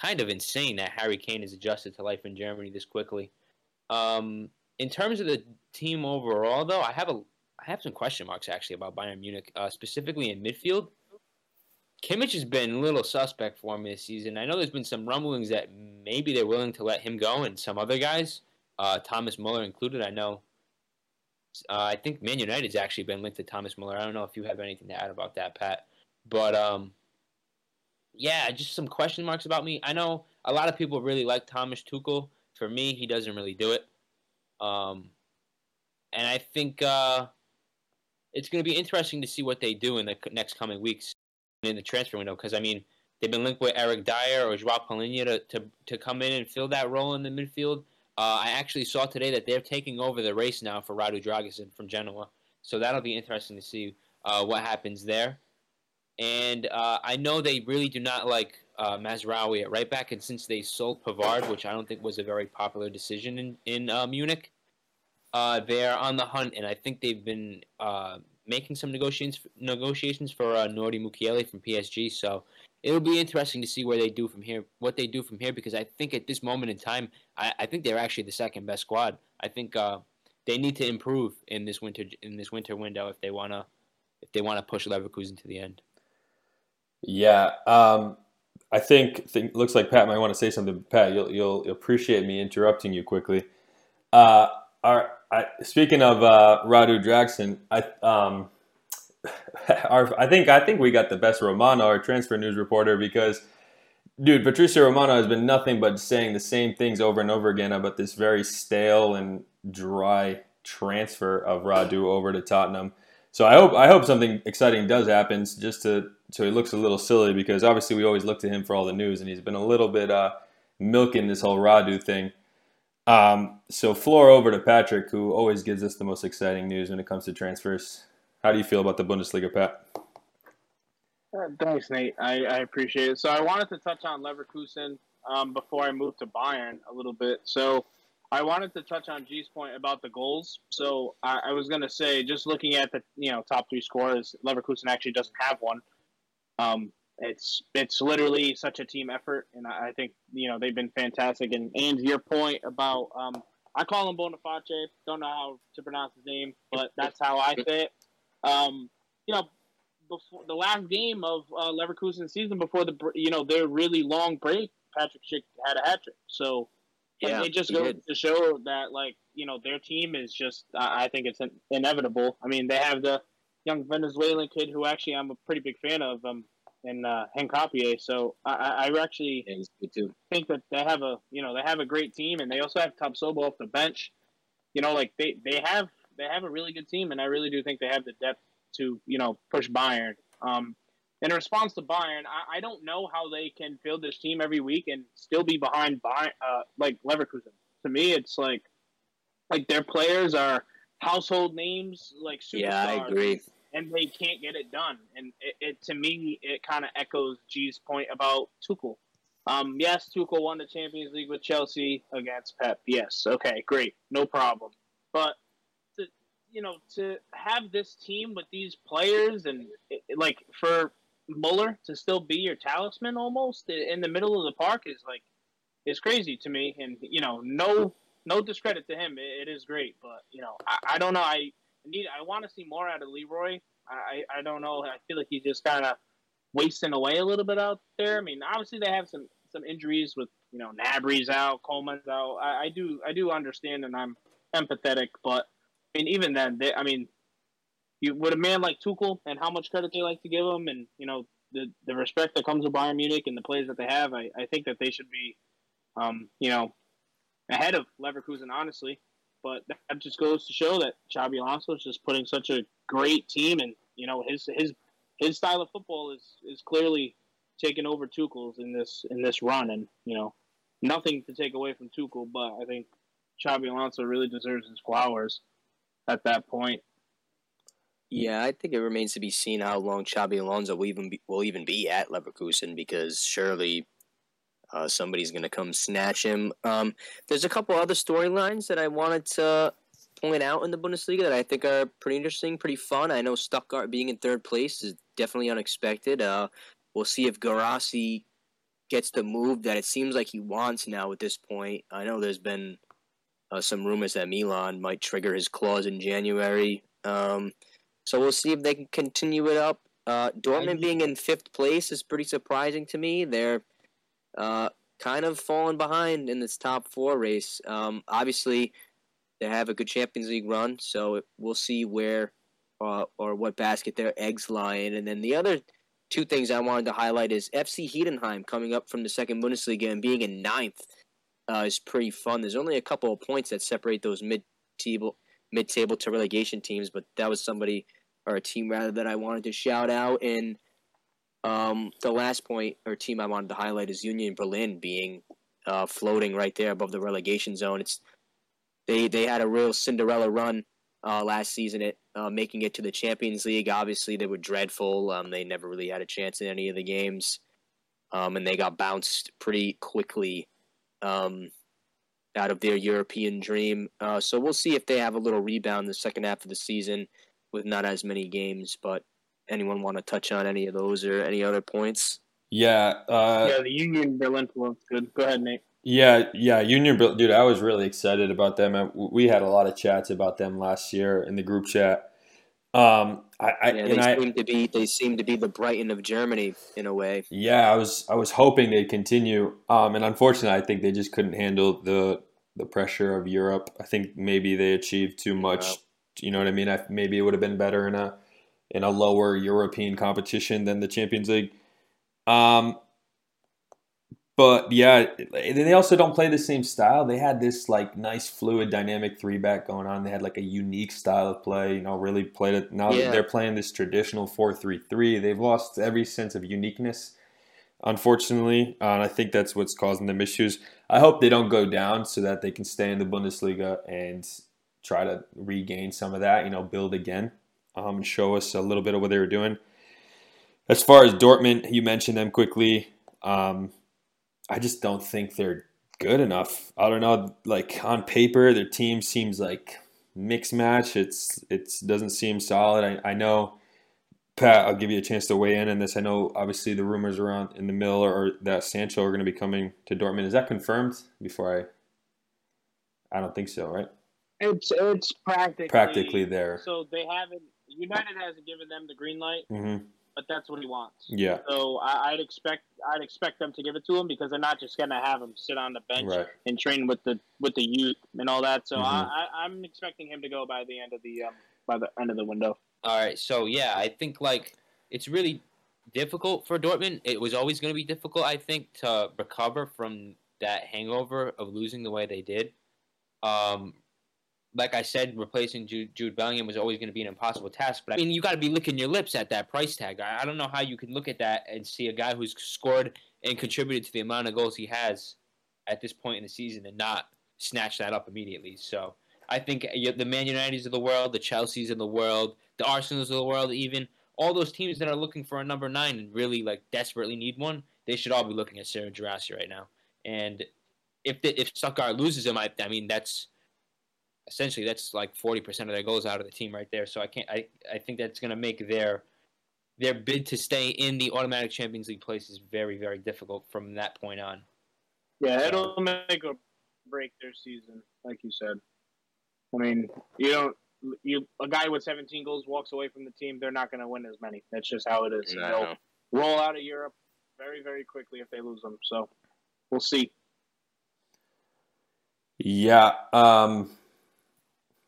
kind of insane that Harry Kane has adjusted to life in Germany this quickly. Um, in terms of the team overall, though, I have a I have some question marks actually about Bayern Munich, uh, specifically in midfield. Kimmich has been a little suspect for me this season. I know there's been some rumblings that maybe they're willing to let him go, and some other guys, uh, Thomas Muller included. I know. Uh, I think Man United's actually been linked to Thomas Muller. I don't know if you have anything to add about that, Pat. But um, yeah, just some question marks about me. I know a lot of people really like Thomas Tuchel. For me, he doesn't really do it. Um, and I think uh, it's going to be interesting to see what they do in the next coming weeks in the transfer window. Because I mean, they've been linked with Eric Dier or Joao Palhinha to, to to come in and fill that role in the midfield. Uh, I actually saw today that they're taking over the race now for Radu Dragusin from Genoa. So that'll be interesting to see uh, what happens there. And uh, I know they really do not like uh, Mazraoui at right back, and since they sold Pavard, which I don't think was a very popular decision in in uh, Munich, uh, they're on the hunt, and I think they've been uh, making some negotiations negotiations for uh, Nordi Mukiele from PSG. So it'll be interesting to see where they do from here, what they do from here, because I think at this moment in time, I, I think they're actually the second best squad. I think uh, they need to improve in this winter in this winter window if they wanna if they wanna push Leverkusen to the end.
Yeah, um, I think, think looks like Pat might want to say something. Pat, you'll you'll appreciate me interrupting you quickly. Uh, our, I, speaking of uh, Radu Dragusin, I um, our, I think I think we got the best Romano, our transfer news reporter, because dude, Fabrizio Romano has been nothing but saying the same things over and over again about this very stale and dry transfer of Radu over to Tottenham. So I hope I hope something exciting does happen, just to so he looks a little silly because obviously we always look to him for all the news, and he's been a little bit uh, milking this whole Radu thing. Um, so floor over to Patrick, who always gives us the most exciting news when it comes to transfers. How do you feel about the Bundesliga, Pat?
Uh, thanks, Nate. I, I, appreciate it. So I wanted to touch on Leverkusen um, before I move to Bayern a little bit. So I wanted to touch on G's point about the goals. So I, I was going to say, just looking at the you know top three scorers, Leverkusen actually doesn't have one. Um, it's it's literally such a team effort, and I, I think you know they've been fantastic. And and your point about um, I call him Boniface. Don't know how to pronounce his name, but that's how I say it. Um, you know, before the last game of uh, Leverkusen season before the you know their really long break, Patrick Schick had a hat trick. So yeah, it just goes did. to show that like you know their team is just I think it's inevitable. I mean they have the young Venezuelan kid who actually I'm a pretty big fan of um in uh, Hincapié. So I, I actually yeah, think that they have a you know they have a great team and they also have Tapsoba off the bench. You know like they they have they have a really good team and I really do think they have the depth to you know push Bayern. Um, in response to Bayern, I, I, don't know how they can field this team every week and still be behind Bayern, uh, like Leverkusen. To me, it's like like their players are household names, like superstars.
Yeah, I agree.
And they can't get it done. And it, it to me, it kind of echoes G's point about Tuchel. Um, yes, Tuchel won the Champions League with Chelsea against Pep. Yes, okay, great, no problem. But to you know to have this team with these players and it, like for Muller to still be your talisman almost in the middle of the park is like is crazy to me. And you know, no no discredit to him. it, it is great, but you know, I, I don't know. I need I want to see more out of Leroy. I I don't know. I feel like he's just kind of wasting away a little bit out there. I mean, obviously they have some some injuries with you know Gnabry's out, Coman's out. I, I do I do understand, and I'm empathetic. But I mean, even then, they, I mean, you with a man like Tuchel and how much credit they like to give him, and you know the the respect that comes with Bayern Munich and the players that they have, I, I think that they should be, um, you know, ahead of Leverkusen, honestly. But that just goes to show that Xabi Alonso is just putting such a great team, and you know his his his style of football is is clearly taking over Tuchel's in this in this run, and you know nothing to take away from Tuchel, but I think Xabi Alonso really deserves his flowers at that point.
Yeah, I think it remains to be seen how long Xabi Alonso will even be, will even be at Leverkusen because surely uh, somebody's going to come snatch him. Um, there's a couple other storylines that I wanted to point out in the Bundesliga that I think are pretty interesting, pretty fun. I know Stuttgart being in third place is definitely unexpected. Uh, we'll see if Guirassy gets the move that it seems like he wants now at this point. I know there's been uh, some rumors that Milan might trigger his clause in January. Um, so we'll see if they can continue it up. Uh, Dortmund being in fifth place is pretty surprising to me. They're uh, kind of falling behind in this top four race. Um, obviously, they have a good Champions League run, so we'll see where uh, or what basket their eggs lie in. And then the other two things I wanted to highlight is FC Heidenheim coming up from the second Bundesliga and being in ninth uh, is pretty fun. There's only a couple of points that separate those mid table mid table to relegation teams, but that was somebody or a team rather that I wanted to shout out. And um, the last point or team I wanted to highlight is Union Berlin being uh, floating right there above the relegation zone. It's they they had a real Cinderella run uh, last season at uh, making it to the Champions League. Obviously, they were dreadful. Um, they never really had a chance in any of the games, um, and they got bounced pretty quickly um, out of their European dream. Uh, so we'll see if they have a little rebound the second half of the season with not as many games. But anyone want to touch on any of those or any other points?
Yeah. Uh,
yeah, the Union Berlin was good. Go ahead, Nate.
Yeah, yeah, Union, Berlin, dude, I was really excited about them. We had a lot of chats about them last year in the group chat. Um, I, I
yeah, they
I,
seem to be they seem to be the Brighton of Germany in a way.
Yeah, I was I was hoping they'd continue, um, and unfortunately, I think they just couldn't handle the the pressure of Europe. I think maybe they achieved too much. Yeah. You know what I mean? I, maybe it would have been better in a in a lower European competition than the Champions League. Um, but yeah, they also don't play the same style. They had this like nice fluid dynamic three back going on. They had like a unique style of play, you know, really played it. Now yeah. they're playing this traditional 4-3-3. They've lost every sense of uniqueness, unfortunately. Uh, and I think that's what's causing them issues. I hope they don't go down so that they can stay in the Bundesliga and try to regain some of that, you know, build again um, and show us a little bit of what they were doing. As far as Dortmund, you mentioned them quickly. Um, I just don't think they're good enough. I don't know. Like on paper, their team seems like mixed match. It's it doesn't seem solid. I, I know. Pat, I'll give you a chance to weigh in on this. I know, obviously, the rumors around in the mill or that Sancho are going to be coming to Dortmund. Is that confirmed? Before I, I don't think so, right?
It's it's practically
practically there.
So they haven't. United hasn't given them the green light.
Mm-hmm
but that's what he wants.
Yeah.
So I, would expect I'd expect them to give it to him because they're not just gonna have him sit on the bench
right.
and train with the with the youth and all that. So mm-hmm. I, I, am expecting him to go by the end of the um, by the end of the window.
All right. So yeah, I think like it's really difficult for Dortmund. It was always going to be difficult, I think, to recover from that hangover of losing the way they did. Um, like I said, replacing Jude, Jude Bellingham was always going to be an impossible task. But I mean, you got to be licking your lips at that price tag. I, I, don't know how you can look at that and see a guy who's scored and contributed to the amount of goals he has at this point in the season and not snatch that up immediately. So I think uh, the Man Uniteds of the world, the Chelseas of the world, the Arsenals of the world, even all those teams that are looking for a number nine and really like desperately need one, they should all be looking at Serhou Guirassy right now. And if the, if Stuttgart loses him, I, I mean that's essentially that's like 40% of their goals out of the team right there. So I can't I, I think that's going to make their their bid to stay in the automatic Champions League place is very very difficult from that point on.
Yeah, it'll make or break their season, like you said. I mean, you don't you a guy with 17 goals walks away from the team, they're not going to win as many. That's just how it is. No. They'll roll out of Europe very very quickly if they lose them. So, we'll see.
Yeah. Um,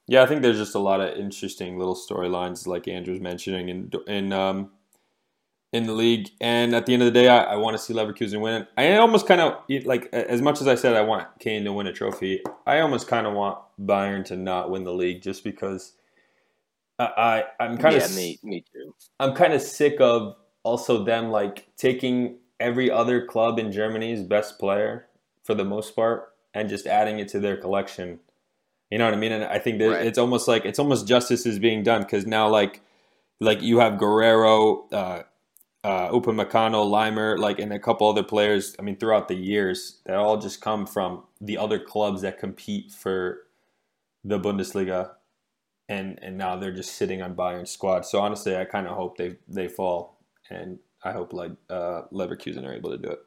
yeah, I think there's just a lot of interesting little storylines, like Andrew's mentioning, in in um, in the league. And at the end of the day, I, I want to see Leverkusen win. It. I almost kind of like as much as I said I want Kane to win a trophy. I almost kind of want Bayern to not win the league, just because I, I am kind of
yeah, me, me too.
I'm kind of sick of also them like taking every other club in Germany's best player for the most part and just adding it to their collection. You know what I mean? And I think that right. it's almost like it's almost justice is being done because now like like you have Guerreiro, uh, uh, Upamecano, Laimer, like and a couple other players. I mean, throughout the years, that all just come from the other clubs that compete for the Bundesliga, and and now they're just sitting on Bayern's squad. So honestly, I kind of hope they they fall, and I hope like uh, Leverkusen are able to do it.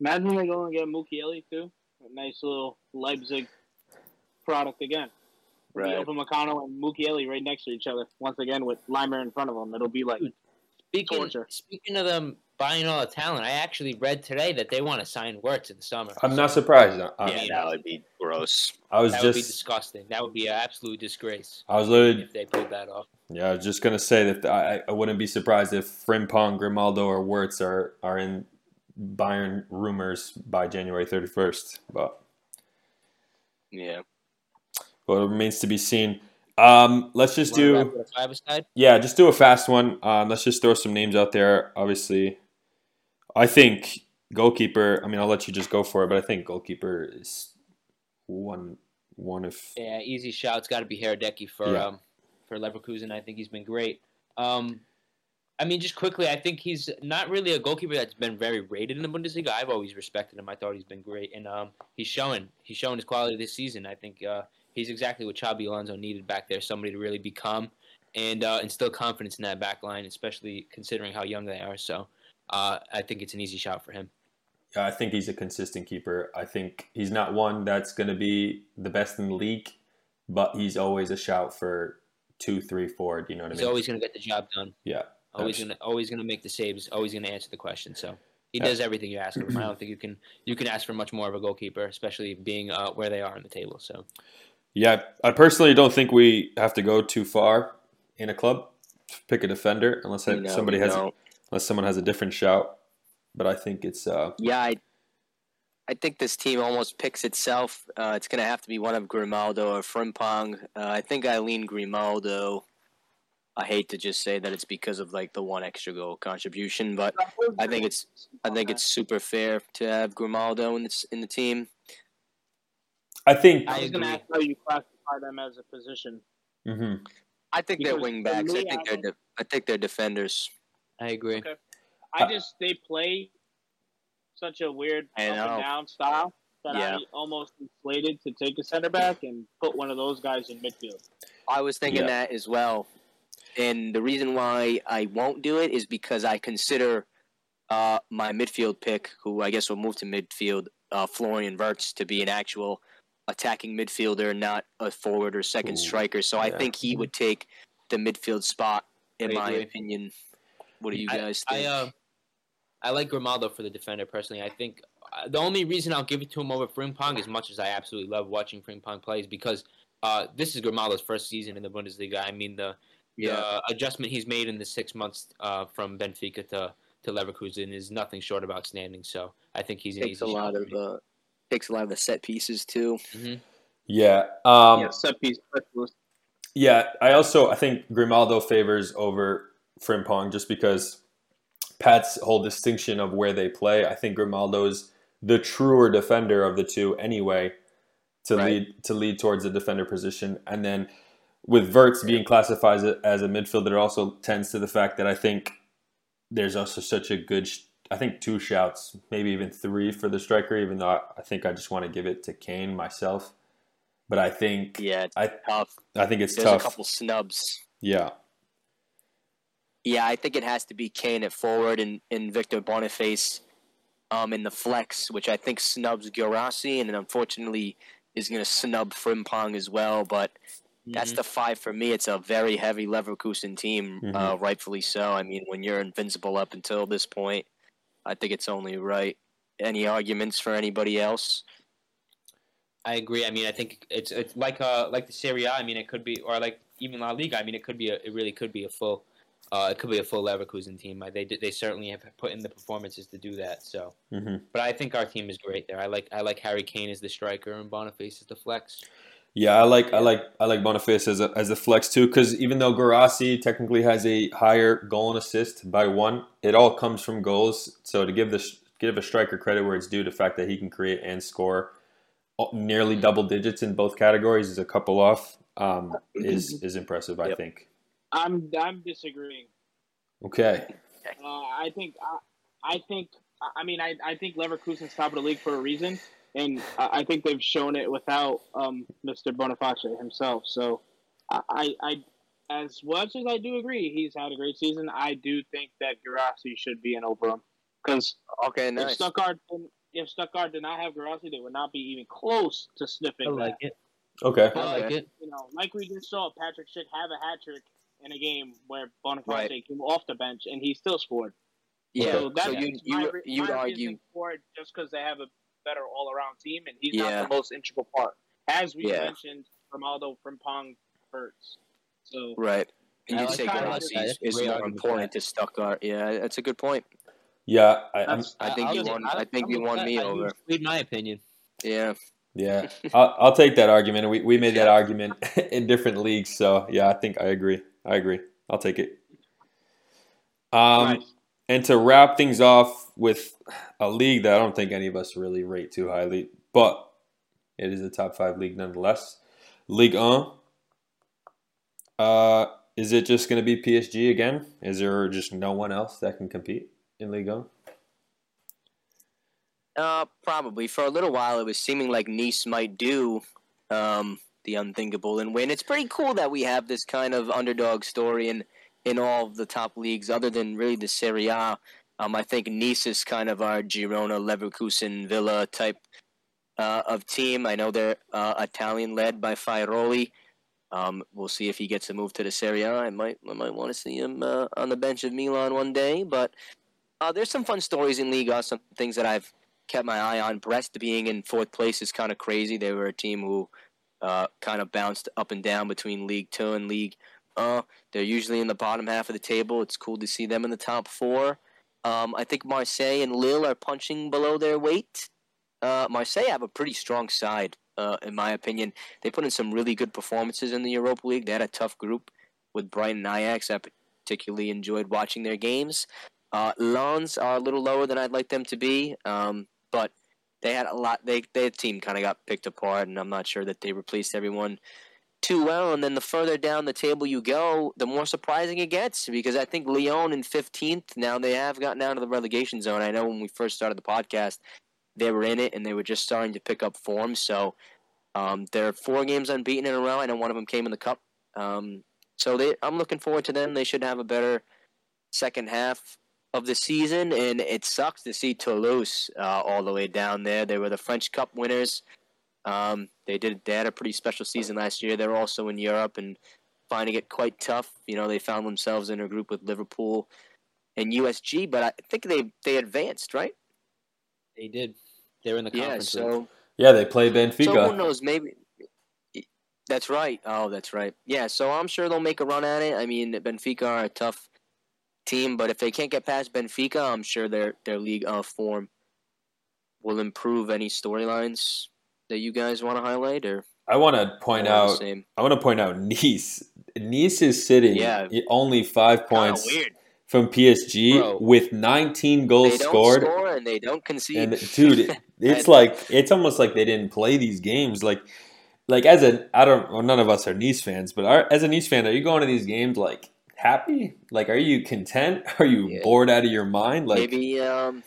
Imagine they go and get Mukiele too. A nice little Leipzig product again. Right. Upamecano and Mukiele right next to each other. Once again with Laimer in front of them. It'll be like
speaking, torture. Speaking of them buying all the talent, I actually read today that they want to sign Wirtz in the summer.
I'm not surprised.
I, yeah, that would be gross.
I was
that
just
would be disgusting. That would be an absolute disgrace.
I was literally
if they pulled that off.
Yeah, I was just gonna say that I, I wouldn't be surprised if Frimpong, Grimaldo, or Wirtz are are in Bayern rumors by January 31st. But
yeah,
well, it remains to be seen. Um, let's just do yeah, just do a fast one. Um, let's just throw some names out there. Obviously, I think goalkeeper. I mean, I'll let you just go for it, but I think goalkeeper is one one of
yeah, easy shout. It's got to be Hradecky for yeah. um, for Leverkusen. I think he's been great. Um, I mean, just quickly, I think he's not really a goalkeeper that's been very rated in the Bundesliga. I've always respected him. I thought he's been great, and um, he's showing he's showing his quality this season. I think uh, he's exactly what Xabi Alonso needed back there, somebody to really become and uh, instill confidence in that back line, especially considering how young they are. So uh, I think it's an easy shot for him.
Yeah, I think he's a consistent keeper. I think he's not one that's going to be the best in the league, but he's always a shout for two, three, four. Do you know what
he's
I mean?
He's always going to get the job done.
Yeah.
Always gonna always gonna make the saves. Always gonna answer the question. So he does everything you ask of him. I don't think you can you can ask for much more of a goalkeeper, especially being uh, where they are on the table. So
yeah, I personally don't think we have to go too far in a club. Pick a defender unless no, somebody has unless someone has a different shout. But I think it's uh,
yeah. I, I think this team almost picks itself. Uh, it's going to have to be one of Grimaldo or Frimpong. Uh, I think I lean Grimaldo. I hate to just say that it's because of like the one extra goal contribution, but I think it's I think it's super fair to have Grimaldo in the, in the team.
I think
I was going to ask how you classify them as a position.
Mm-hmm.
I think because they're wing backs. I think they're de- I think they're defenders.
I agree.
Okay. I uh, just they play such a weird up and down style that yeah. I almost inflated to take a center back and put one of those guys in midfield.
I was thinking yeah. that as well. And the reason why I won't do it is because I consider uh, my midfield pick, who I guess will move to midfield, uh, Florian Wirtz, to be an actual attacking midfielder, not a forward or second Ooh, striker. So yeah. I think he would take the midfield spot, in my opinion. What do you guys I, think?
I, uh, I like Grimaldo for the defender personally. I think uh, the only reason I'll give it to him over Frimpong, as much as I absolutely love watching Frimpong play, is because uh, this is Grimaldo's first season in the Bundesliga. I mean, the yeah. the adjustment he's made in the six months uh, from Benfica to to Leverkusen is nothing short of outstanding. So I think he's an
takes a lot of uh, takes a lot of the set pieces too.
Mm-hmm.
Yeah, um,
yeah, set piece specialist.
Yeah, I also I think Grimaldo favors over Frimpong just because Pat's whole distinction of where they play. I think Grimaldo's the truer defender of the two anyway to right. lead to lead towards the defender position, and then with Wirtz being classified as a midfielder, it also tends to the fact that I think there's also such a good, I think two shouts, maybe even three for the striker, even though I, think I just want to give it to Kane myself. But I think
yeah,
I,
tough.
I think it's
there's
tough.
a couple snubs.
Yeah.
Yeah, I think it has to be Kane at forward and, and Victor Boniface um, in the flex, which I think snubs Guirassy, and unfortunately is going to snub Frimpong as well. But that's mm-hmm. the five for me. It's a very heavy Leverkusen team, mm-hmm. uh, rightfully so. I mean, when you're invincible up until this point, I think it's only right. Any arguments for anybody else?
I agree. I mean, I think it's it's like uh like the Serie A. I mean, it could be or like even La Liga. I mean, it could be a, it really could be a full uh, it could be a full Leverkusen team. They they certainly have put in the performances to do that. So, mm-hmm. but I think our team is great there. I like I like Harry Kane as the striker and Boniface as the flex.
Yeah, I like I like I like Boniface as a as a flex too because even though Guirassy technically has a higher goal and assist by one, it all comes from goals. So to give the give a striker credit where it's due, to the fact that he can create and score nearly double digits in both categories is a couple off um, is is impressive. I think.
I'm I'm disagreeing.
Okay.
Uh, I think I, I think I mean I, I think Leverkusen's top of the league for a reason, and I, I think they've shown it without um, Mr. Boniface himself. So I, I as much as I do agree he's had a great season, I do think that Guirassy should be an over him because
okay, nice.
if Stuttgart if Stuttgart did not have Guirassy, they would not be even close to sniffing
I like that. it.
Okay.
I like it.
You know, like we just saw, Patrick Schick have a hat trick in a game where Boniface right. came off the bench and he still scored.
Yeah, so, that's so you you you would argue
for it just because they have a better all around team and he's yeah. not the most integral part, as we yeah. mentioned. Ronaldo Frimpong hurts. So
right, and you say Guirassy is more important to Stuttgart. Yeah, that's a good point.
Yeah,
I, I think you won. I think you won me over.
In my opinion.
Yeah.
Yeah, I'll, I'll, take that argument. We, we made that argument in different leagues, so yeah, I think I agree. I agree. I'll take it. Um, and to wrap things off with a league that I don't think any of us really rate too highly, but it is a top five league nonetheless. Ligue 1. Uh, is it just going to be PSG again? Is there just no one else that can compete in Ligue 1?
Uh, probably. For a little while, it was seeming like Nice might do um, the unthinkable and win. It's pretty cool that we have this kind of underdog story in in all of the top leagues, other than really the Serie A. Um, I think Nice is kind of our Girona, Leverkusen, Villa type uh, of team. I know they're uh, Italian led by Farioli. Um, we'll see if he gets a move to the Serie A. I might I might want to see him uh, on the bench of Milan one day. But uh, there's some fun stories in Liga, some things that I've kept my eye on. Brest being in fourth place is kind of crazy. They were a team who uh, kind of bounced up and down between League Two and League. Uh, they're usually in the bottom half of the table. It's cool to see them in the top four. Um, I think Marseille and Lille are punching below their weight. Uh, Marseille have a pretty strong side, uh, in my opinion. They put in some really good performances in the Europa League. They had a tough group with Brighton and Ajax. I particularly enjoyed watching their games. Uh, Lens are a little lower than I'd like them to be. Um, but they had a lot. They their team kind of got picked apart, and I'm not sure that they replaced everyone too well. And then the further down the table you go, the more surprising it gets because I think Lyon in 15th now they have gotten out of the relegation zone. I know when we first started the podcast, they were in it and they were just starting to pick up form. So um, they're four games unbeaten in a row. I know one of them came in the cup. Um, so they, I'm looking forward to them. They should have a better second half of the season, and it sucks to see Toulouse uh, all the way down there. They were the French Cup winners. Um, they did they had a pretty special season last year. They're also in Europe and finding it quite tough. You know, they found themselves in a group with Liverpool and USG, but I think they they advanced, right?
They did. They were in the conference.
Yeah, so
yeah, they play Benfica.
So who knows? Maybe that's right. Oh, that's right. Yeah, so I'm sure they'll make a run at it. I mean, Benfica are a tough team, but if they can't get past Benfica, I'm sure their their league uh, form will improve. Any storylines that you guys want to highlight, or
I want to point out. I want to point out Nice. Nice is sitting yeah. only five points from PSG Bro, with 19 goals scored,
and they don't concede.
And dude, it's like it's almost like they didn't play these games. Like, like as a I don't. Well, none of us are Nice fans, but our, as a Nice fan, are you going to these games like? happy? Like, are you content? Are you yeah. bored out of your mind? Like,
maybe, um,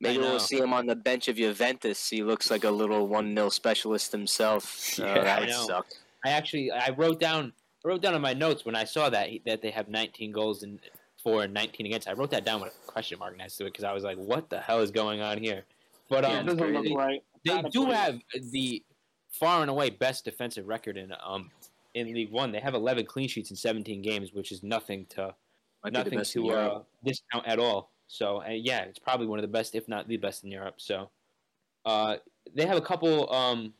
maybe we'll see him on the bench of Juventus. He looks like a little one 0 specialist himself. Yeah, uh, that would suck.
I actually, I wrote down, I wrote down in my notes when I saw that that they have 19 goals and four and 19 against. I wrote that down with a question mark next to it because I was like, what the hell is going on here? But um, yeah, they, right. they do have the far and away best defensive record in um in Ligue 1. They have 11 clean sheets in 17 games, which is nothing to nothing to uh, discount at all. So yeah, it's probably one of the best, if not the best, in Europe. So uh, they have a couple um,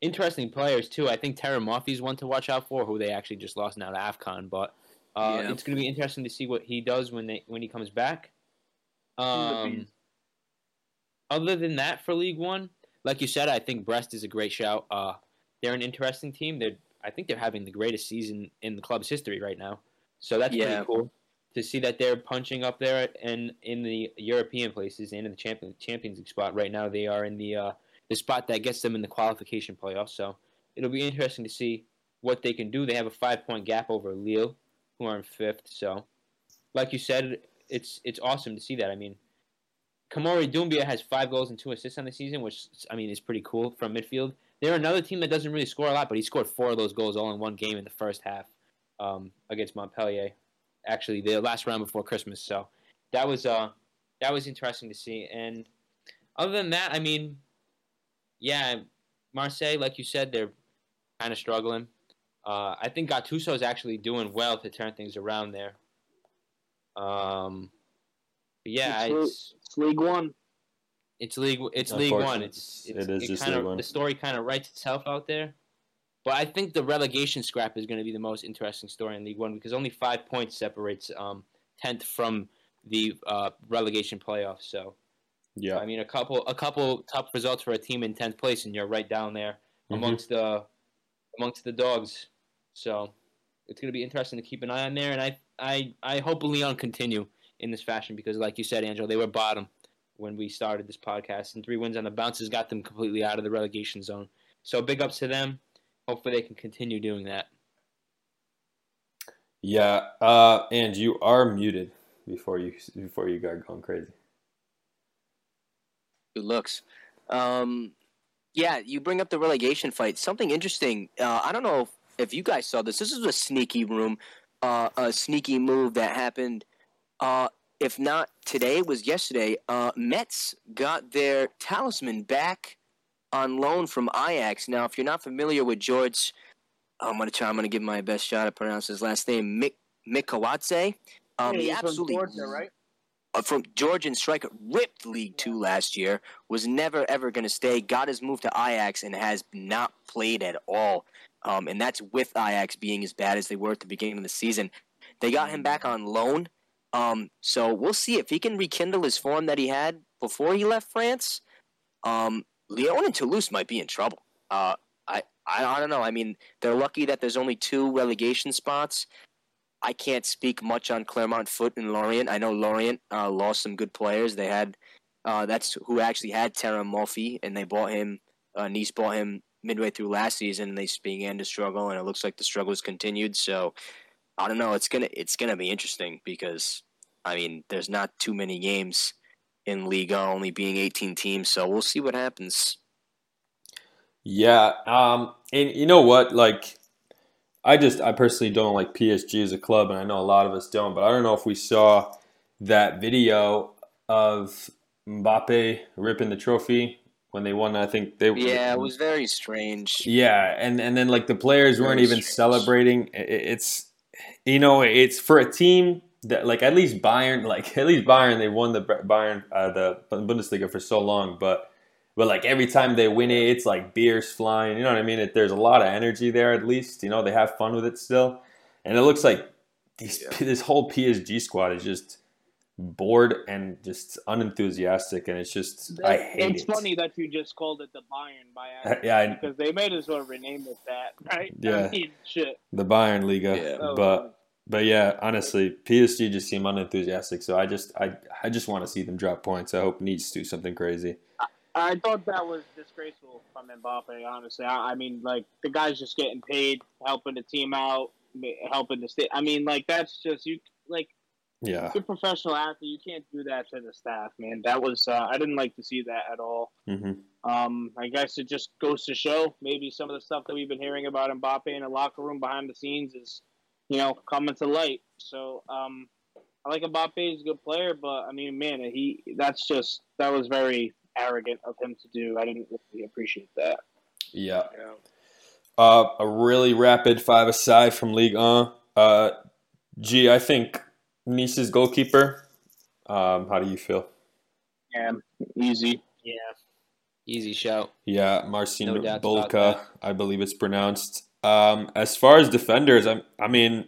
interesting players too. I think Terem Moffi's one to watch out for, who they actually just lost now to Afcon. But uh, yeah. it's going to be interesting to see what he does when they when he comes back. Um, other than that, for Ligue 1, like you said, I think Brest is a great shout. Uh, they're an interesting team. They're I think they're having the greatest season in the club's history right now. So that's yeah. pretty cool to see that they're punching up there and in the European places and in the champion Champions League spot right now. They are in the uh, the spot that gets them in the qualification playoffs. So it'll be interesting to see what they can do. They have a five point gap over Lille, who are in fifth. So, like you said, it's it's awesome to see that. I mean, Kamory Doumbia has five goals and two assists on the season, which I mean is pretty cool from midfield. They're another team that doesn't really score a lot, but he scored four of those goals all in one game in the first half um, against Montpellier. Actually, the last round before Christmas. So that was uh that was interesting to see. And other than that, I mean, yeah, Marseille, like you said, they're kind of struggling. Uh, I think Gattuso is actually doing well to turn things around there. Um, yeah,
it's, it's, Ligue 1.
It's League. It's Ligue 1. It's, it's it is it just kind League of, One. The story kind of writes itself out there. But I think the relegation scrap is going to be the most interesting story in Ligue 1 because only five points separates um, tenth from the uh, relegation playoffs. So yeah, I mean a couple a couple tough results for a team in tenth place, and you're right down there mm-hmm. amongst the amongst the dogs. So it's going to be interesting to keep an eye on there, and I I I hope Lyon continue in this fashion because, like you said, Angel, they were bottom when we started this podcast, and three wins on the bounces got them completely out of the relegation zone. So big ups to them. Hopefully, they can continue doing that.
Yeah, uh, and you are muted before you before you got going crazy.
Good looks. Um, yeah, you bring up the relegation fight. Something interesting. Uh, I don't know if, if, you guys saw this. This is a sneaky room, uh, a sneaky move that happened. Uh, if not today, it was yesterday. Uh, Metz got their talisman back on loan from Ajax. Now, if you're not familiar with George, I'm gonna try. I'm gonna give my best shot to pronounce his last name, Mik Mikautadze. Um, he absolutely Georgia, right? Uh, from Georgian striker, ripped Ligue 2 last year. Was never ever going to stay. Got his move to Ajax and has not played at all. Um, and that's with Ajax being as bad as they were at the beginning of the season. They got him back on loan. Um, so we'll see if he can rekindle his form that he had before he left France. Um, Lyon and Toulouse might be in trouble. Uh, I, I, I don't know. I mean, they're lucky that there's only two relegation spots. I can't speak much on Clermont Foot and Lorient. I know Lorient uh, lost some good players. They had uh, that's who actually had Terem Moffi, and they bought him. Uh, Nice bought him midway through last season, and they began to struggle, and it looks like the struggle has continued. So I don't know. It's gonna it's gonna be interesting because I mean, there's not too many games in Liga, only being 18 teams. So we'll see what happens.
Yeah, um, and you know what? Like, I just I personally don't like PSG as a club, and I know a lot of us don't. But I don't know if we saw that video of Mbappe ripping the trophy when they won. I think they
yeah, it was very strange.
Yeah, and and then like the players weren't even strange. celebrating. It's you know it's for a team that like at least Bayern, like at least Bayern, they won the Bayern uh, the Bundesliga for so long, but but like every time they win it, it's like beers flying. You know what I mean? It, there's a lot of energy there. At least you know they have fun with it still, and it looks like these, yeah. this whole PSG squad is just bored and just unenthusiastic, and it's just I hate
it's
it.
funny that you just called it the Bayern by accident, yeah, I, because they made as well rename it that, right?
Yeah, I mean, shit. The Bayern Liga, yeah. But but yeah, honestly, PSG just seem unenthusiastic. So I just I I just want to see them drop points. I hope Nice do something crazy.
I, I thought that was disgraceful from Mbappe. Honestly, I, I, mean, like the guy's just getting paid, helping the team out, helping the state. I mean, like that's just you like. Yeah, you're a professional athlete. You can't do that to the staff, man. That was uh, I didn't like to see that at all. Mm-hmm. Um, I guess it just goes to show maybe some of the stuff that we've been hearing about Mbappe in the locker room behind the scenes is you know, coming to light. So um, I like Mbappe; he's a good player, but I mean, man, he that's just that was very arrogant of him to do. I didn't really appreciate that.
Yeah. yeah. Uh, a really rapid five aside from Ligue 1. Uh, gee, I think Nice's goalkeeper. Um, how do you feel?
Yeah, easy.
Yeah. Easy shout.
Yeah, Marcin no Bulka, I believe it's pronounced. Um, as far as defenders, I'm, I mean,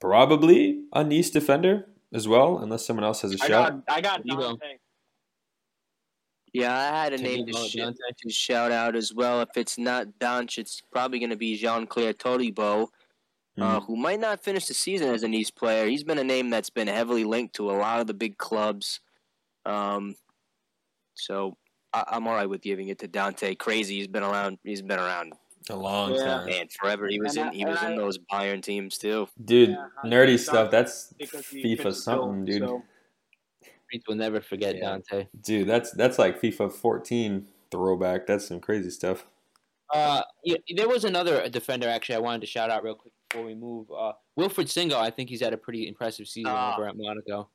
probably a Nice defender as well, unless someone else has a
I
shout.
Got, I got Dante.
Yeah, I had a name to, sh- to, shout out as well. If it's not Danch, it's probably going to be Jean Clair Todibo, mm. uh, who might not finish the season as a Nice player. He's been a name that's been heavily linked to a lot of the big clubs. Um, so I, am all right with giving it to Dante. Crazy, he's been around. He's been around
a long yeah. time,
man, forever. He was and in. I, he was I, in those Bayern teams too.
Dude, yeah, nerdy stuff. That's FIFA something, dude. So.
will never forget yeah. Dante.
Dude, that's that's like FIFA 14 throwback. That's some crazy stuff.
Uh, yeah, there was another defender actually I wanted to shout out real quick before we move. Uh, Wilfried Singo, I think he's had a pretty impressive season uh, over at Monaco.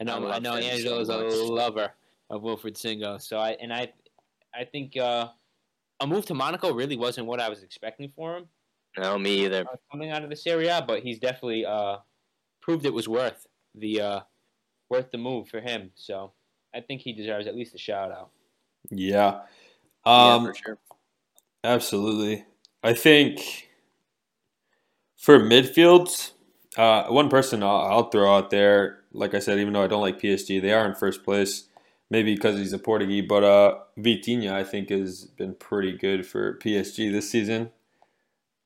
I know, I, I know, Angelo so is a lover of Wilfried Singo. So I and I, I think uh, a move to Monaco really wasn't what I was expecting for him.
No, me either.
Uh, coming out of the Serie A, but he's definitely uh, proved it was worth the uh, worth the move for him. So I think he deserves at least a shout out.
Yeah, um, yeah, for sure. Absolutely, I think for midfields, uh, one person I'll, I'll, throw out there, like I said, even though I don't like PSG, they are in first place maybe because he's a Portuguese. But uh, Vitinha, I think, has been pretty good for PSG this season,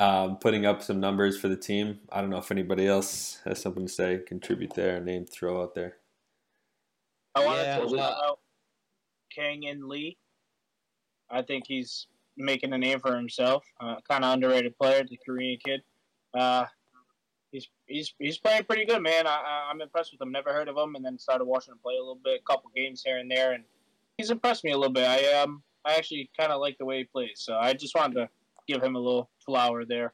um, putting up some numbers for the team. I don't know if anybody else has something to say, contribute there, name throw out there.
I want yeah, to talk about Kang In Lee. I think he's making a name for himself. Uh, kind of underrated player, the Korean kid. Uh, he's he's he's playing pretty good, man. I, I'm impressed with him. Never heard of him, and then started watching him play a little bit, a couple games here and there, and he's impressed me a little bit. I um I actually kind of like the way he plays, so I just wanted to give him a little flower there.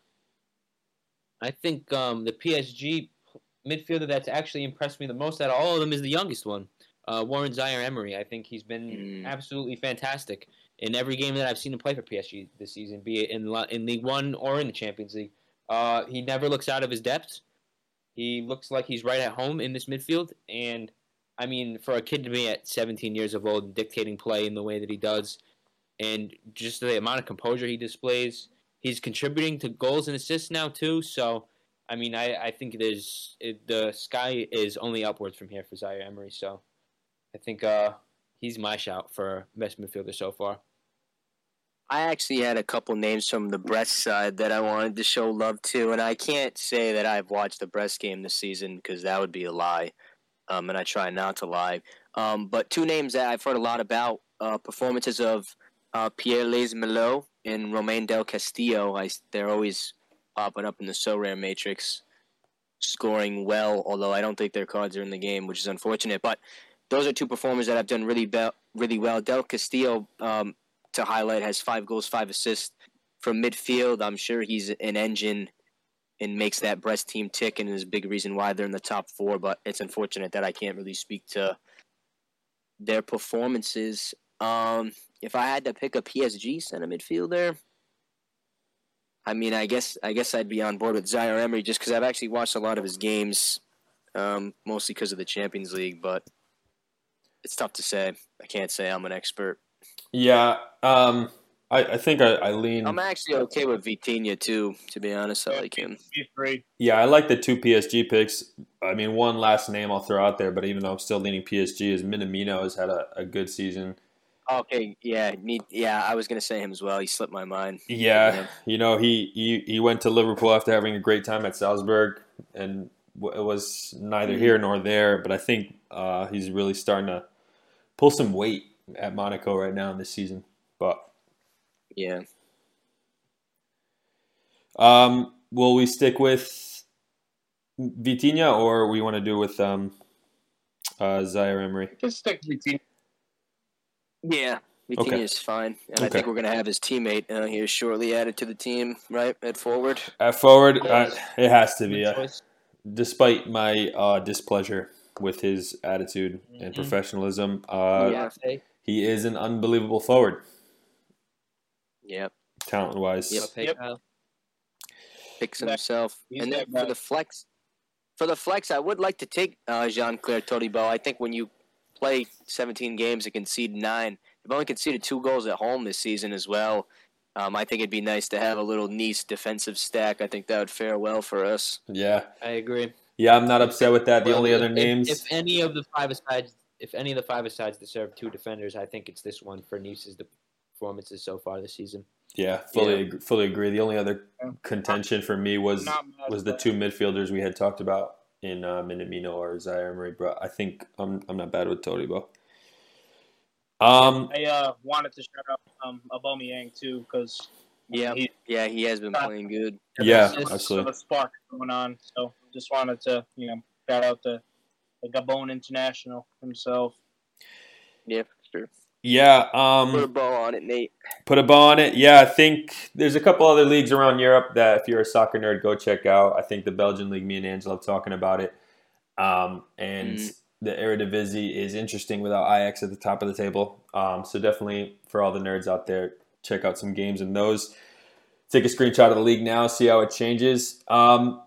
I think um, the PSG midfielder that's actually impressed me the most out of all of them is the youngest one, uh, Warren Zaire Emery. I think he's been mm. absolutely fantastic in every game that I've seen him play for PSG this season, be it in in Ligue 1 or in the Champions League. Uh, he never looks out of his depth. He looks like he's right at home in this midfield. And I mean, for a kid to be at 17 years of old, dictating play in the way that he does, and just the amount of composure he displays, he's contributing to goals and assists now too. So, I mean, I, I think there's it, the sky is only upwards from here for Zaire Emery. So, I think uh, he's my shout for best midfielder so far.
I actually had a couple names from the Brest side that I wanted to show love to, and I can't say that I've watched the Brest game this season because that would be a lie, um, and I try not to lie. Um, but two names that I've heard a lot about uh, performances of uh, Pierre Lees-Melou and Romain Del Castillo. I, they're always popping up in the Sorare matrix, scoring well. Although I don't think their cards are in the game, which is unfortunate. But those are two performers that have done really be- really well. Del Castillo um, to highlight has five goals, five assists from midfield. I'm sure he's an engine and makes that Brest team tick, and is a big reason why they're in the top four. But it's unfortunate that I can't really speak to their performances. Um, if I had to pick a PSG center midfielder, I mean, I guess I guess I'd be on board with Zaire Emery just because I've actually watched a lot of his games, um, mostly because of the Champions League. But it's tough to say. I can't say I'm an expert.
Yeah, um, I, I think I, I lean.
I'm actually okay with Vitinha too. To be honest, I like him.
Yeah, I like the two PSG picks. I mean, one last name I'll throw out there, but even though I'm still leaning PSG, is Minamino has had a, a good season.
Okay, yeah, me, yeah, I was gonna say him as well. He slipped my mind.
Yeah, you know, he, he he went to Liverpool after having a great time at Salzburg, and it was neither here nor there. But I think uh, he's really starting to pull some weight at Monaco right now in this season. But
yeah.
Um, will we stick with Vitinha or we want to do with um, uh, Zaire Emery?
Just stick Vitinha.
Yeah, Vitinha okay. is fine, and okay. I think we're going to have his teammate uh, here shortly added to the team, right? At forward.
At forward, uh, it has to be. Uh, despite my uh, displeasure with his attitude mm-hmm. and professionalism, uh, yeah he is an unbelievable forward.
Yep.
Talent wise.
Yep. yep. Picks himself. He's and then for the flex, for the flex, I would like to take uh, Jean Clair Todibo. I think when you play 17 games and concede nine, they've only conceded two goals at home this season as well. Um, I think it'd be nice to have a little Nice defensive stack. I think that would fare well for us.
Yeah,
I agree.
Yeah, I'm not upset with that. The well, only if, other names,
if, if, any of the five sides, if any of the five sides deserve two defenders, I think it's this one for Nice's performances so far this season.
Yeah, fully yeah. Agree, fully agree. The only other contention for me was was the two midfielders we had talked about in uh, Minamino or Zaire Emery. but I think I'm I'm not bad with Todibo.
Um, I uh, wanted to shout out um, Aubameyang too because
yeah, he, yeah, he has been playing good.
Yeah, absolutely.
A spark going on, so just wanted to you know shout out the, the Gabon international himself.
Yeah, sure.
Yeah, um,
put a bow on it, Nate.
Put a bow on it. Yeah, I think there's a couple other leagues around Europe that if you're a soccer nerd, go check out. I think the Belgian league, me and Angela talking about it, um, and mm the Eredivisie is interesting without Ajax at the top of the table. Um, so definitely for all the nerds out there, check out some games in those. Take a screenshot of the league now, see how it changes. Um,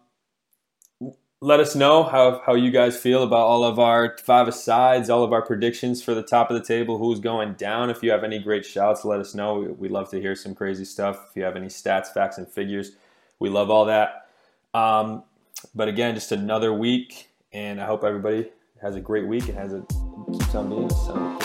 let us know how, how you guys feel about all of our five sides, all of our predictions for the top of the table, who's going down. If you have any great shouts, let us know. We, love to hear some crazy stuff. If you have any stats, facts, and figures, we love all that. Um, but again, just another week, and I hope everybody has a great week and has a keeps on being a son